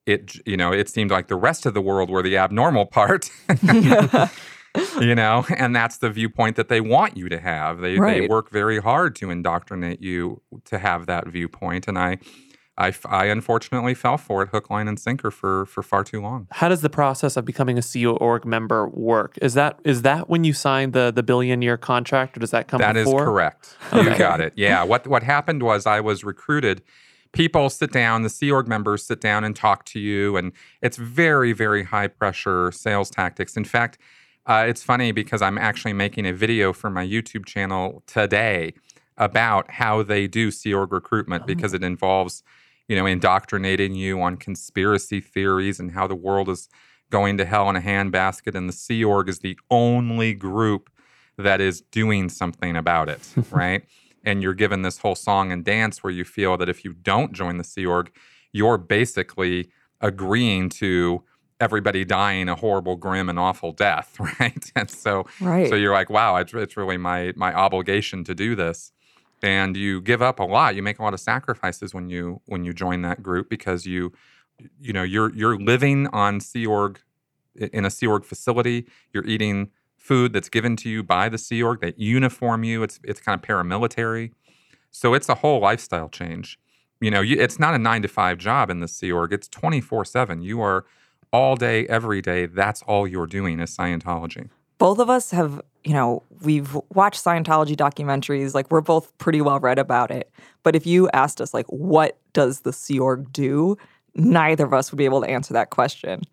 It you know it seemed like the rest of the world were the abnormal part. you know, and that's the viewpoint that they want you to have. They right. they work very hard to indoctrinate you to have that viewpoint, and I I, I unfortunately fell for it hook, line, and sinker for for far too long. How does the process of becoming a Sea Org member work? Is that is that when you sign the the billion year contract, or does that come? That before? is correct. You got it. Yeah. What what happened was I was recruited. People sit down, the Sea Org members sit down and talk to you, and it's very very high pressure sales tactics. In fact, uh, it's funny because I'm actually making a video for my YouTube channel today about how they do Sea Org recruitment oh. because it involves you know, indoctrinating you on conspiracy theories and how the world is going to hell in a handbasket. And the Sea Org is the only group that is doing something about it, right? and you're given this whole song and dance where you feel that if you don't join the Sea Org, you're basically agreeing to everybody dying a horrible, grim, and awful death, right? And so, right. so you're like, wow, it's, it's really my my obligation to do this and you give up a lot. You make a lot of sacrifices when you when you join that group because you you know you're you're living on Sea Org in a Sea Org facility. You're eating food that's given to you by the Sea Org. That uniform you. It's it's kind of paramilitary. So it's a whole lifestyle change. You know you, it's not a 9 to 5 job in the Sea Org. It's 24/7 you are all day every day. That's all you're doing is Scientology. Both of us have, you know, we've watched Scientology documentaries. Like, we're both pretty well read about it. But if you asked us, like, what does the Sea Org do? Neither of us would be able to answer that question.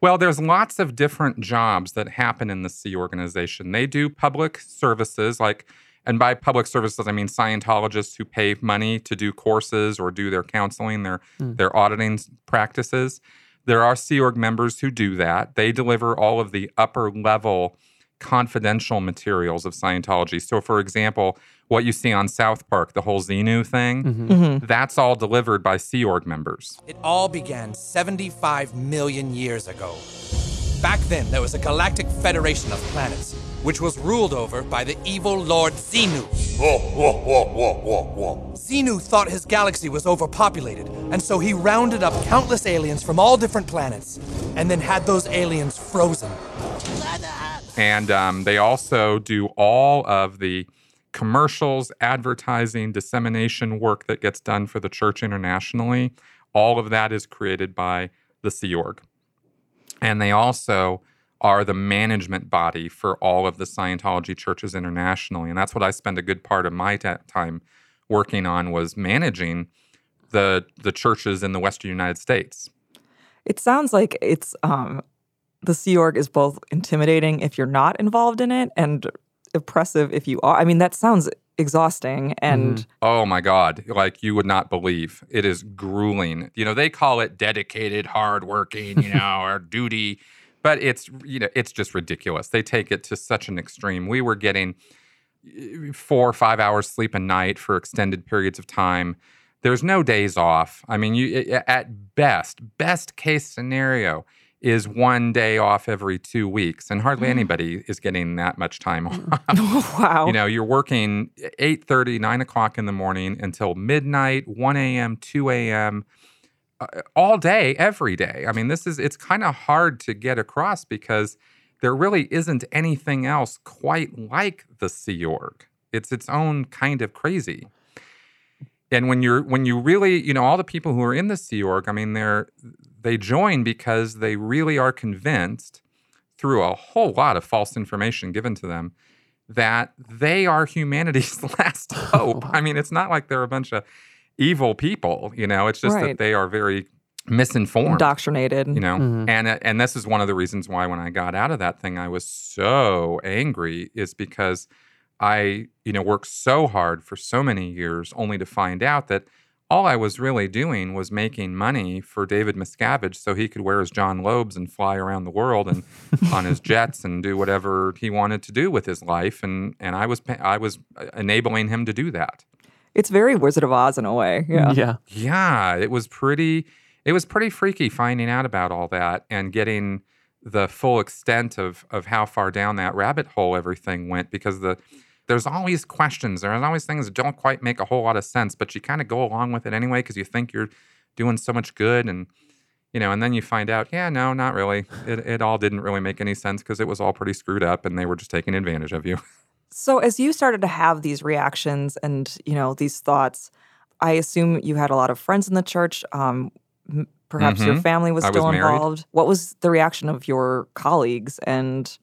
Well, there's lots of different jobs that happen in the Sea organization. They do public services, like, and by public services, I mean Scientologists who pay money to do courses or do their counseling, their mm. their auditing practices. There are Sea Org members who do that. They deliver all of the upper level confidential materials of Scientology. So, for example, what you see on South Park, the whole Xenu thing, mm-hmm. Mm-hmm. that's all delivered by Sea Org members. It all began 75 million years ago. Back then, there was a galactic federation of planets, which was ruled over by the evil Lord Xenu. Xenu thought his galaxy was overpopulated, and so he rounded up countless aliens from all different planets, and then had those aliens frozen. And um, they also do all of the commercials, advertising, dissemination work that gets done for the church internationally. All of that is created by the Sea Org. And they also are the management body for all of the Scientology churches internationally. And that's what I spend a good part of my time working on was managing the the churches in the Western United States. It sounds like it's um, the Sea Org is both intimidating if you're not involved in it and oppressive if you are. I mean, that sounds exhausting and mm-hmm. oh my god like you would not believe it is grueling you know they call it dedicated hardworking you know or duty but it's you know it's just ridiculous they take it to such an extreme we were getting eh, four or five hours sleep a night for extended periods of time There's no days off. I mean, you at best, best case scenario is one day off every two weeks, and hardly anybody is getting that much time off. wow. You know, you're working 8:30, 9 o'clock in the morning until midnight, 1 a.m., 2 a.m., uh, all day, every day. I mean, this is it's kind of hard to get across because there really isn't anything else quite like the Sea Org. It's its own kind of crazy. And when you're when you really, you know, all the people who are in the Sea Org, I mean, they're they join because they really are convinced through a whole lot of false information given to them that they are humanity's last hope. I mean, it's not like they're a bunch of evil people, you know, it's just Right. that they are very misinformed Indoctrinated. you know Mhm. and uh, and this is one of the reasons why when i got out of that thing i was so angry is because i you know worked so hard for so many years only to find out that all i was really doing was making money for david miscavige so he could wear his john lobbs and fly around the world and on his jets and do whatever he wanted to do with his life and and i was i was uh, enabling him to do that It's very Wizard of Oz in a way. Yeah. Yeah. yeah, it was pretty it was pretty freaky finding out about all that and getting the full extent of of how far down that rabbit hole everything went because the there's always questions. There's always things that don't quite make a whole lot of sense, but you kind of go along with it anyway because you think you're doing so much good and you know, and then you find out, yeah, no, not really. It, it all didn't really make any sense because it was all pretty screwed up and they were just taking advantage of you. So as you started to have these reactions and you know these thoughts, I assume you had a lot of friends in the church. Um, perhaps your Mhm. family was I was still married. involved. What was the reaction of your colleagues and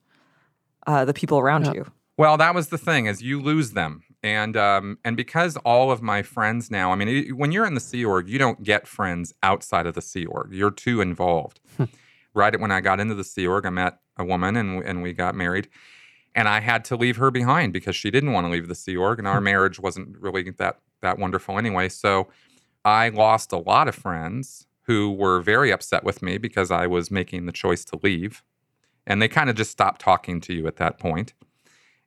uh, the people around Yeah. you? Well, that was the thing is you lose them, and um, and because all of my friends now, I mean, it- when you're in the Sea Org, you don't get friends outside of the Sea Org. You're too involved. right when I got into the Sea Org, I met a woman, and and we got married, and I had to leave her behind because she didn't want to leave the Sea Org, and our marriage wasn't really that that wonderful anyway. So I lost a lot of friends who were very upset with me because I was making the choice to leave, and they kind of just stopped talking to you at that point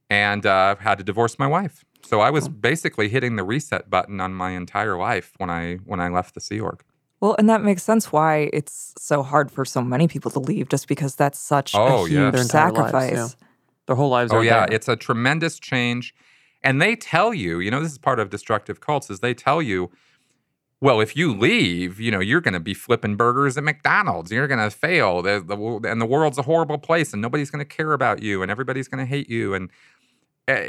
and uh, had to divorce my wife. So I was basically hitting the reset button on my entire life when I when I left the Sea Org. Well, and that makes sense why it's so hard for so many people to leave, just because that's such Oh, a yeah. huge Their entire lives, sacrifice. yeah. Their whole lives are Oh are yeah, there. it's a tremendous change, and they tell you, you know, this is part of destructive cults, is they tell you, well, if you leave, you know, you're going to be flipping burgers at McDonald's. You're going to fail, the, the, and the world's a horrible place, and nobody's going to care about you, and everybody's going to hate you, and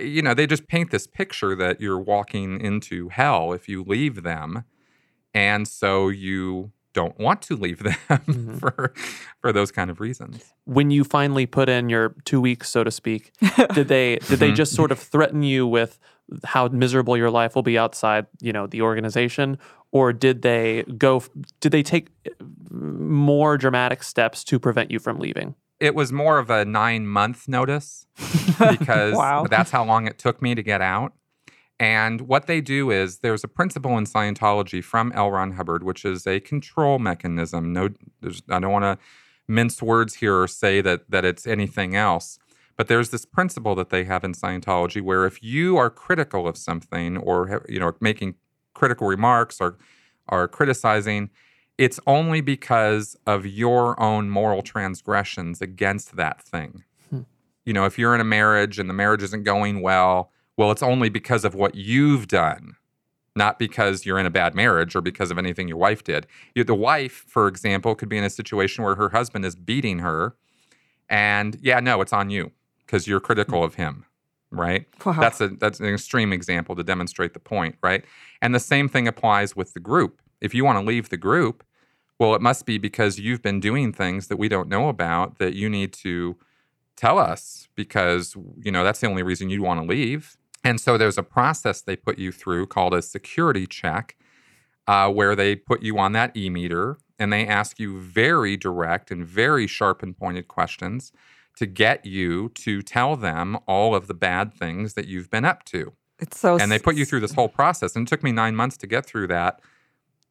you know, they just paint this picture that you're walking into hell if you leave them, and so you don't want to leave them Mm-hmm. for for those kind of reasons. when you finally put in your two weeks, so to speak, did they did Mm-hmm. they just sort of threaten you with how miserable your life will be outside, you know, the organization, or did they go? Did they take more dramatic steps to prevent you from leaving? It was more of a nine month notice because Wow. that's how long it took me to get out. And what they do is there's a principle in Scientology from L. Ron Hubbard, which is a control mechanism. No, there's, I don't want to mince words here or say that that it's anything else. But there's this principle that they have in Scientology where if you are critical of something or you know making critical remarks or are criticizing, it's only because of your own moral transgressions against that thing. Hmm. You know, if you're in a marriage and the marriage isn't going well, well, it's only because of what you've done, not because you're in a bad marriage or because of anything your wife did. You, the wife, for example, could be in a situation where her husband is beating her, and yeah, no, it's on you because you're critical hmm. of him, right? Wow. That's a that's an extreme example to demonstrate the point, right? And the same thing applies with the group. If you want to leave the group, well, it must be because you've been doing things that we don't know about that you need to tell us because you know that's the only reason you want to leave. And so there's a process they put you through called a security check, uh, where they put you on that e meter and they ask you very direct and very sharp and pointed questions to get you to tell them all of the bad things that you've been up to. it's so And they put you through this whole process. And it took me nine months to get through that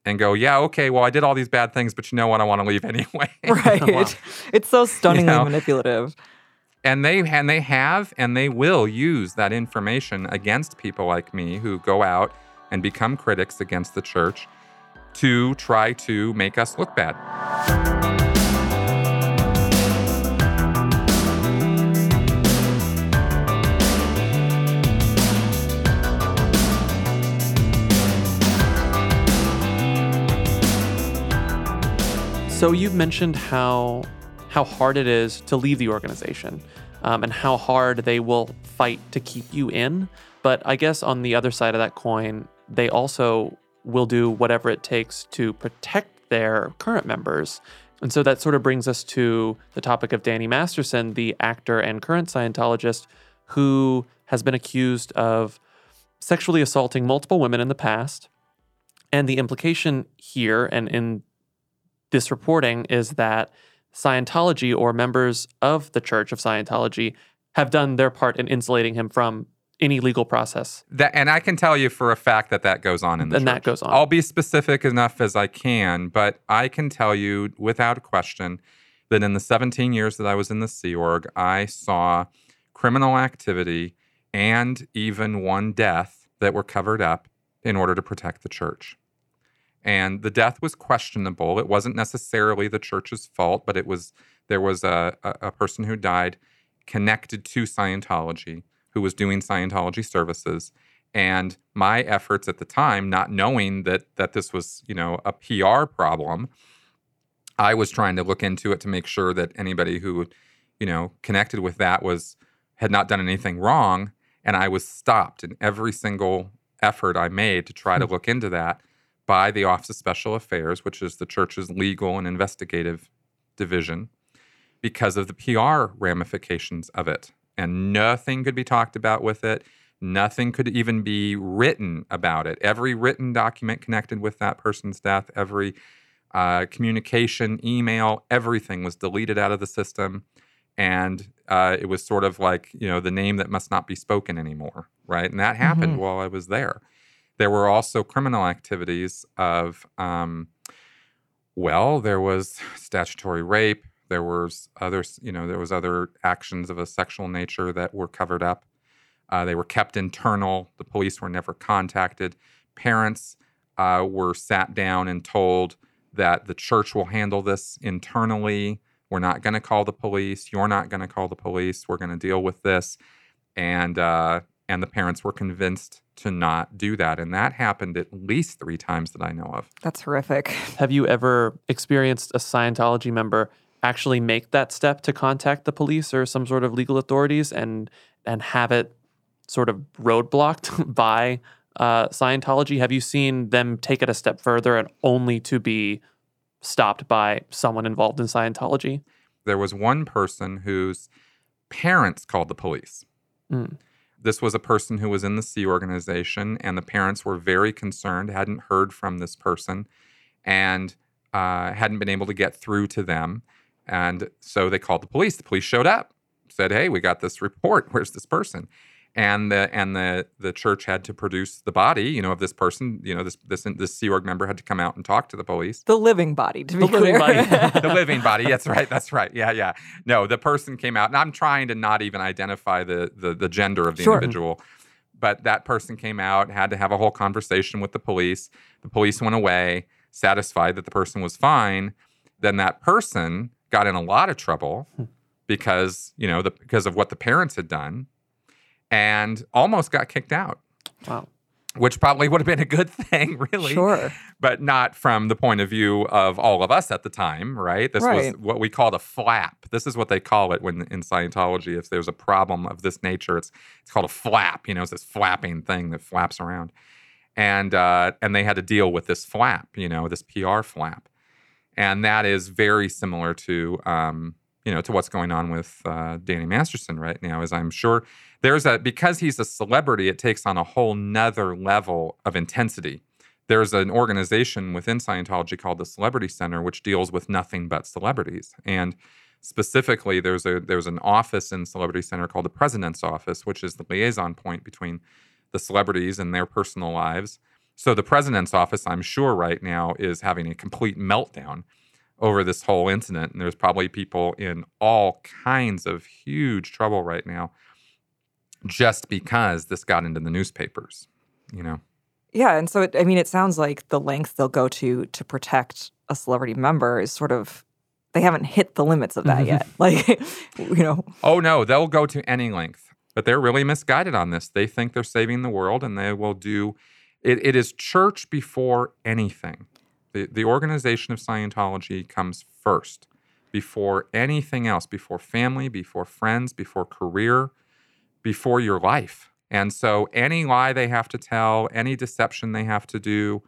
and go, yeah, okay, well, I did all these bad things, but you know what? I want to leave anyway. right. It's so stunningly know? manipulative. and they and they have and they will use that information against people like me who go out and become critics against the church to try to make us look bad. So you've mentioned how how hard it is to leave the organization, um, and how hard they will fight to keep you in. But I guess on the other side of that coin, they also will do whatever it takes to protect their current members. And so that sort of brings us to the topic of Danny Masterson, the actor and current Scientologist who has been accused of sexually assaulting multiple women in the past. And the implication here and in this reporting is that Scientology or members of the Church of Scientology have done their part in insulating him from any legal process. That, and I can tell you for a fact that that goes on in the And church. that goes on. I'll be specific enough as I can, but I can tell you without question that in the 17 years that I was in the Sea Org, I saw criminal activity and even one death that were covered up in order to protect the church. And the death was questionable. It wasn't necessarily the church's fault, but it was there was a, a, a person who died connected to Scientology who was doing Scientology services. And my efforts at the time, not knowing that that this was, you know, a PR problem, I was trying to look into it to make sure that anybody who, you know, connected with that was had not done anything wrong. And I was stopped in every single effort I made to try to hmm. look into that by the Office of Special Affairs, which is the church's legal and investigative division, because of the PR ramifications of it. And nothing could be talked about with it. Nothing could even be written about it. Every written document connected with that person's death, every uh, communication, email, everything was deleted out of the system. And uh, it was sort of like, you know, the name that must not be spoken anymore, right? And that happened Mhm. while I was there. There were also criminal activities of, um, well, there was statutory rape. There was other, you know, there was other actions of a sexual nature that were covered up. Uh, they were kept internal. The police were never contacted. Parents uh, were sat down and told that the church will handle this internally. We're not going to call the police. You're not going to call the police. We're going to deal with this. And uh, and the parents were convinced to not do that. And that happened at least three times that I know of. That's horrific. Have you ever experienced a Scientology member actually make that step to contact the police or some sort of legal authorities and and have it sort of roadblocked by uh, Scientology? Have you seen them take it a step further and only to be stopped by someone involved in Scientology? There was one person whose parents called the police. Mm. This was a person who was in the Sea organization, and the parents were very concerned, hadn't heard from this person, and uh, hadn't been able to get through to them. And so they called the police. The police showed up, said, "Hey, we got this report. Where's this person?" And the and the the church had to produce the body, you know, of this person. You know, this this this Sea Org member had to come out and talk to the police. The living body, to be The living clear. body. the living body. That's right. That's right. Yeah, yeah. No, the person came out, and I'm trying to not even identify the the, the gender of the Sure. individual. But that person came out, had to have a whole conversation with the police. The police went away, satisfied that the person was fine. Then that person got in a lot of trouble hmm. because you know the, because of what the parents had done, and almost got kicked out. Wow. Which probably would have been a good thing, really Sure. but not from the point of view of all of us at the time, right? This Right. was what we called a flap. This is what they call it when in Scientology. If there's a problem of this nature, it's it's called a flap. You know, it's this flapping thing that flaps around, and uh, and they had to deal with this flap. You know, this PR flap, and that is very similar to um, you know to what's going on with uh, Danny Masterson right now. As I'm sure there's a because he's a celebrity, it takes on a whole nother level of intensity there's an organization within Scientology called the Celebrity Center, which deals with nothing but celebrities. And specifically, there's a there's an office in Celebrity Center called the President's Office, which is the liaison point between the celebrities and their personal lives. So the President's Office, I'm sure right now, is having a complete meltdown over this whole incident. And there's probably people in all kinds of huge trouble right now just because this got into the newspapers, you know. Yeah, and so it, I mean, it sounds like the length they'll go to to protect a celebrity member is sort of they haven't hit the limits of that mm-hmm. yet. Like, you know, Oh no, they'll go to any length, but they're really misguided on this. They think they're saving the world, and they will do. It, it is church before anything. The the organization of Scientology comes first, before anything else, before family, before friends, before career, before your life. And so any lie they have to tell, any deception they have to do,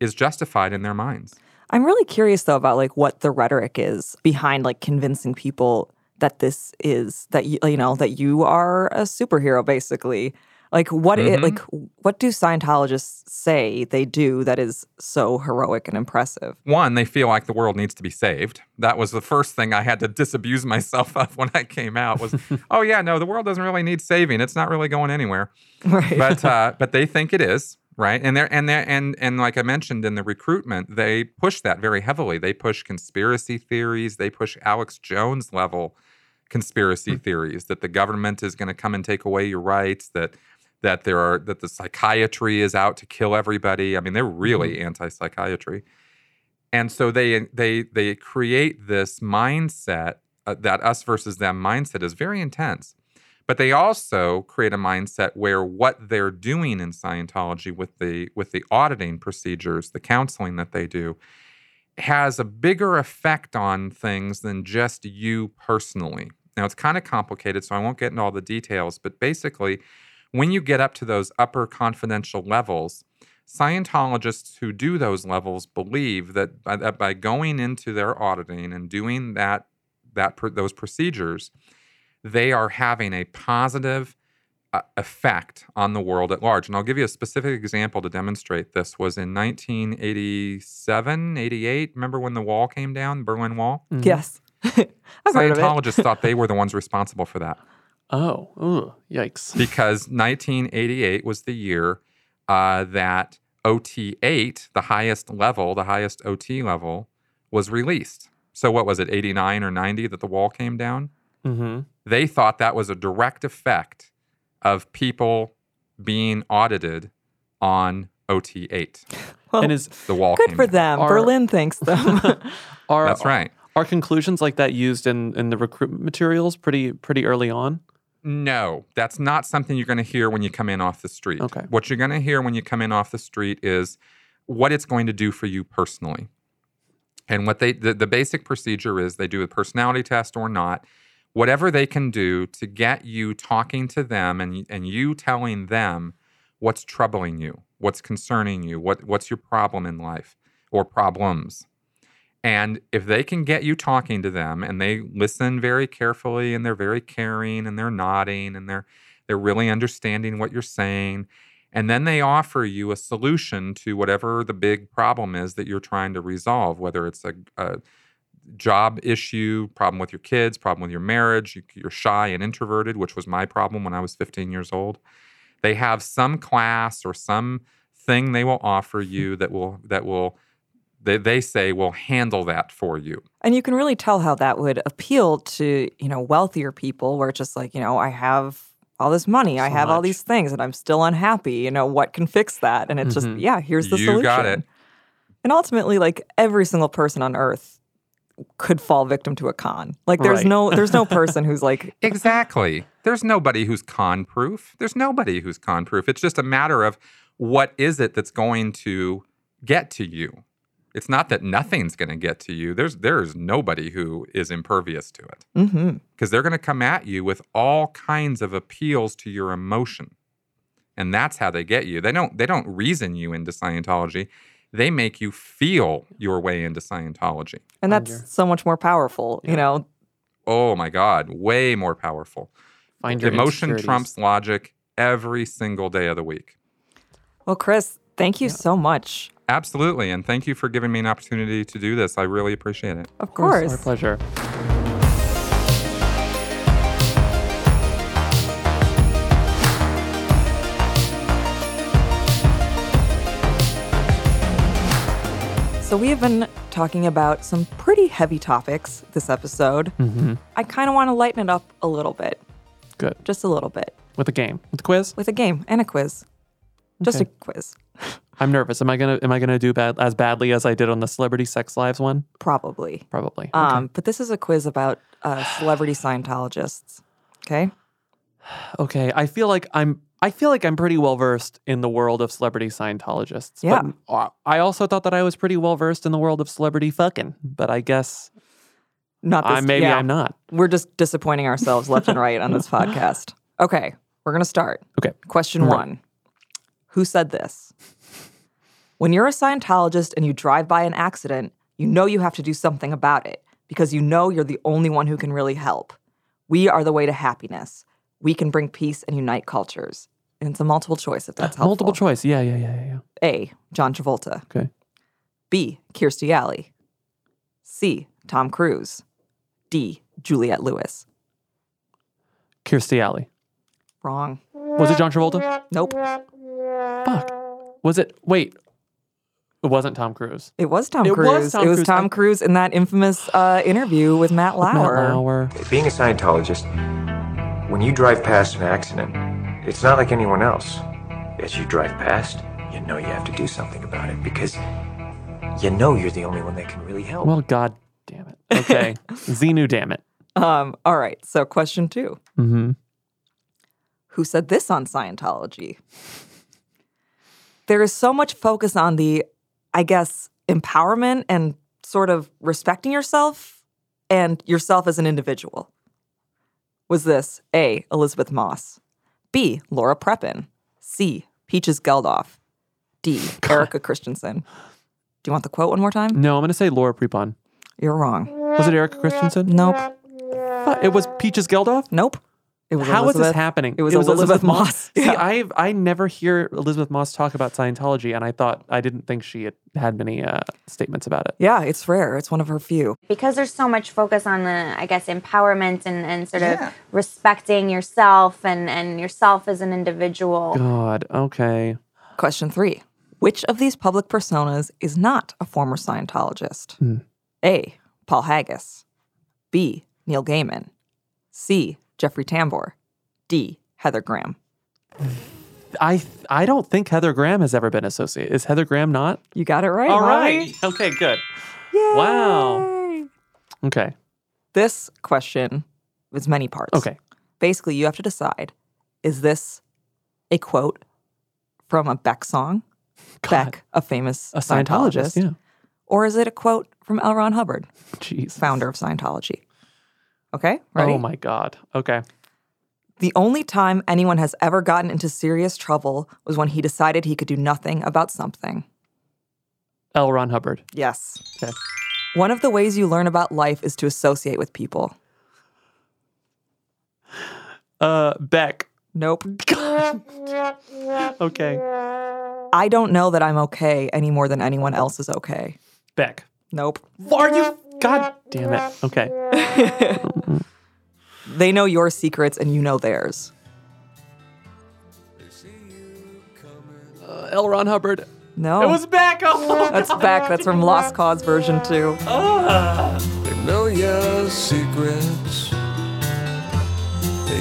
is justified in their minds. I'm really curious though about like what the rhetoric is behind like convincing people that this is that you you know that you are a superhero basically. Like what it, like what do Scientologists say they do that is so heroic and impressive? one, they feel like the world needs to be saved. That was the first thing I had to disabuse myself of when I came out was, oh yeah, no, the world doesn't really need saving. It's not really going anywhere. Right. But uh, but they think it is, right? And they're and they and and like I mentioned in the recruitment, they push that very heavily. They push conspiracy theories. They push Alex Jones level conspiracy theories that the government is going to come and take away your rights. That that there are that the psychiatry is out to kill everybody. I mean, they're really anti-psychiatry. And so they they they create this mindset uh, that us versus them mindset is very intense. But they also create a mindset where what they're doing in Scientology with the with the auditing procedures the counseling that they do has a bigger effect on things than just you personally. Now it's kind of complicated so I won't get into all the details but basically when you get up to those upper confidential levels Scientologists who do those levels believe that by, that by going into their auditing and doing that that pr- those procedures, they are having a positive uh, effect on the world at large. And I'll give you a specific example to demonstrate this. Was in 1987, 88. Remember when the wall came down, Berlin Wall? Yes. I've heard of it. Scientologists thought they were the ones responsible for that Oh, ooh, yikes. because 1988 was the year uh, that OT8, the highest level, the highest OT level, was released. So what was it, 89 or 90 that the wall came down? hmm They thought that was a direct effect of people being audited on OT8. Well, And is The wall good came for down. them. Are- Berlin thanks them. are That's right. Are conclusions like that used in in the recruitment materials pretty pretty early on? No, that's not something you're going to hear when you come in off the street. Okay. What you're going to hear when you come in off the street is what it's going to do for you personally. And what they the, the basic procedure is they do a personality test or not, whatever they can do to get you talking to them and and you telling them what's troubling you, what's concerning you, what what's your problem in life or problems. And if they can get you talking to them and they listen very carefully and they're very caring and they're nodding and they're they're really understanding what you're saying and then they offer you a solution to whatever the big problem is that you're trying to resolve whether it's a, a job issue, problem with your kids, problem with your marriage, you, you're shy and introverted, which was my problem when I was 15 years old. They have some class or some thing they will offer you that will that will they, they say will handle that for you. And you can really tell how that would appeal to, you know, wealthier people where it's just like, you know, I have all this money, I So have all these things and I'm still unhappy. You know, what can fix that? And it's just, Mhm. yeah, here's the You solution. got it. And ultimately, like every single person on earth could fall victim to a con. Like there's Right. no there's no person who's like, Exactly. There's nobody who's con proof. There's nobody who's con proof. It's just a matter of what is it that's going to get to you. It's not that nothing's going to get to you. There's there's nobody who is impervious to it mm-hmm. because they're going to come at you with all kinds of appeals to your emotion. And that's how they get you. They don't they don't reason you into Scientology. They make you feel your way into Scientology. And that's your- so much more powerful, you know. Oh my god, way more powerful. Find your Emotion trumps logic every single day of the week. Well, Chris, thank you so much. Absolutely. And thank you for giving me an opportunity to do this. I really appreciate it. Of Of course, course. our pleasure. So we have been talking about some pretty heavy topics this episode. Mm-hmm. I kind of want to lighten it up a little bit, Good. just a little bit, With a game. With a quiz? with a game and a quiz. Just Okay. a quiz. I'm nervous. Am I gonna am I gonna do bad as badly as I did on the Celebrity Sex Lives one? Probably. Probably. Um, but this is a quiz about uh, celebrity Scientologists. Okay. Okay, I feel like I'm I feel like I'm pretty well versed in the world of celebrity Scientologists. Yeah. But I also thought that I was pretty well versed in the world of celebrity fucking, but I guess Not this. I, maybe yeah. I'm not. We're just disappointing ourselves left and right on this podcast. Okay, we're gonna start. Okay. Question one Who said this? When you're a Scientologist and you drive by an accident, you know you have to do something about it because you know you're the only one who can really help. We are the way to happiness. We can bring peace and unite cultures. And it's a multiple choice if that's ah, helpful. Multiple choice. Yeah, yeah, yeah, yeah, yeah. A. John Travolta. Okay. B. Kirstie Alley. C. Tom Cruise. D. Juliette Lewis. Kirstie Alley. Wrong. Was it John Travolta? Nope. Fuck. Was it? Wait. It wasn't Tom Cruise. It was Tom It was Cruise. Tom it was Cruise. Tom Cruise in that infamous uh, interview with Matt Matt Lauer. Lauer. Being a Scientologist, when you drive past an accident, it's not like anyone else. As you drive past, you know you have to do something about it because you know you're the only one that can really help. Well, god damn it. Okay. Xenu, damn it. Um, all right. So, question two Mm-hmm. Who said this on Scientology? There is so much focus on the, I guess, empowerment and sort of respecting yourself and yourself as an individual. Was this A. Elisabeth Moss, B. Laura Prepon, C. Peaches Geldof, D. Erika Christensen? Do you want the quote one more time? No, I'm gonna say Laura Prepon. You're wrong. Was it Erika Christensen? Nope. It was Peaches Geldof. Nope. It was How is Elisabeth. this happening? It was, Elisabeth, Moss. See, Yeah. I I never hear Elisabeth Moss talk about Scientology, and I thought I didn't think she had had many uh, statements about it. yeah, it's rare. It's one of her few. because there's so much focus on the i guess empowerment and, and sort of respecting yourself and, and yourself as an individual God. Okay. Question three Which of these public personas is not a former Scientologist? A. Paul Haggis. B. Neil Gaiman. C. Jeffrey Tambor. D. Heather Graham. I I don't think Heather Graham has ever been associated. Is Heather Graham not? You got it right. All Molly. right. Okay. Good. Yay. Wow. Okay. This question is many parts. Okay. Basically, you have to decide is this a quote from a Beck song? Beck, a famous A Scientologist. Yeah. Or is it a quote from L. Ron Hubbard, Jeez. founder of Scientology? Okay, ready? Oh my God. Okay. The only time anyone has ever gotten into serious trouble was when he decided he could do nothing about something. L. Ron Hubbard. Yes. Okay. One of the ways you learn about life is to associate with people. Uh, Beck. Nope. Okay. I don't know that I'm okay any more than anyone else is okay. Beck. Nope. Are you? God damn it. Okay. They know your secrets and you know theirs. Uh, L. Ron Hubbard. No. It was Beck. Oh, That's back. That's from Lost Cause version 2. know your secrets.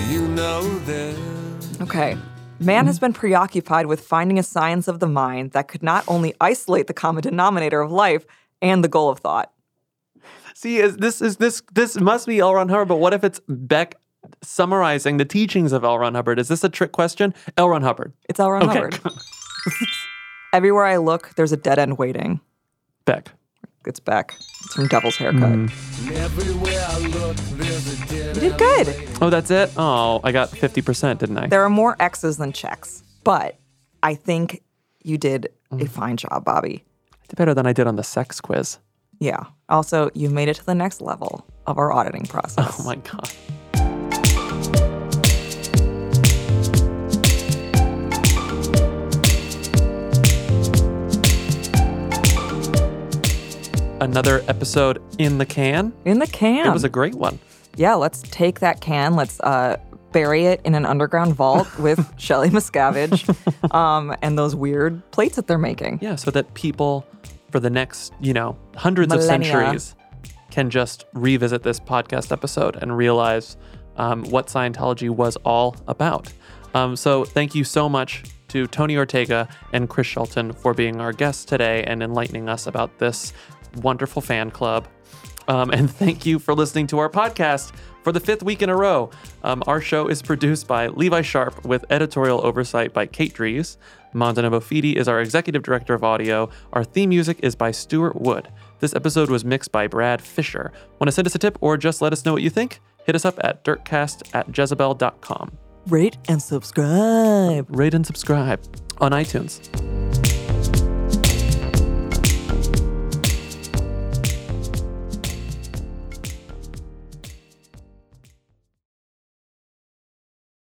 You know them. Okay. Man has been preoccupied with finding a science of the mind that could not only isolate the common denominator of life and the goal of thought. See, is this is this this must be L. Ron Hubbard, but what if it's Beck summarizing the teachings of L. Ron Hubbard? Is this a trick question? L. Ron Hubbard. It's L. Ron Okay. Hubbard. Everywhere I look, there's a dead end waiting. Beck. It's back. It's from Devil's Haircut. Everywhere I look, there's a dead You did good. Oh, that's it? Oh, I got 50%, didn't I? There are more X's than checks, but I think you did a mm-hmm. fine job, Bobby. I did better than I did on the sex quiz. Yeah. Also, you've made it to the next level of our auditing process. Oh my God. Another episode in the can. In the can. It was a great one. yeah, let's take that can. Let's uh, bury it in an underground vault with Shelly Miscavige um, and those weird plates that they're making. Yeah, so that people for the next, you know, hundreds Millennia. of centuries can just revisit this podcast episode and realize um, what Scientology was all about. Um, so thank you so much to Tony Ortega and Chris Shelton for being our guests today and enlightening us about this wonderful fan club. Um, and thank you for listening to our podcast for the fifth week in a row. Um, our show is produced by Levi Sharpe with editorial oversight by Kate Dries. Mandana Mofidi is our executive director of audio. Our theme music is by Stuart Wood. This episode was mixed by Brad Fisher. Want to send us a tip or just let us know what you think? Hit us up at dirtcast at jezebel.com. Rate and subscribe. Rate and subscribe on iTunes.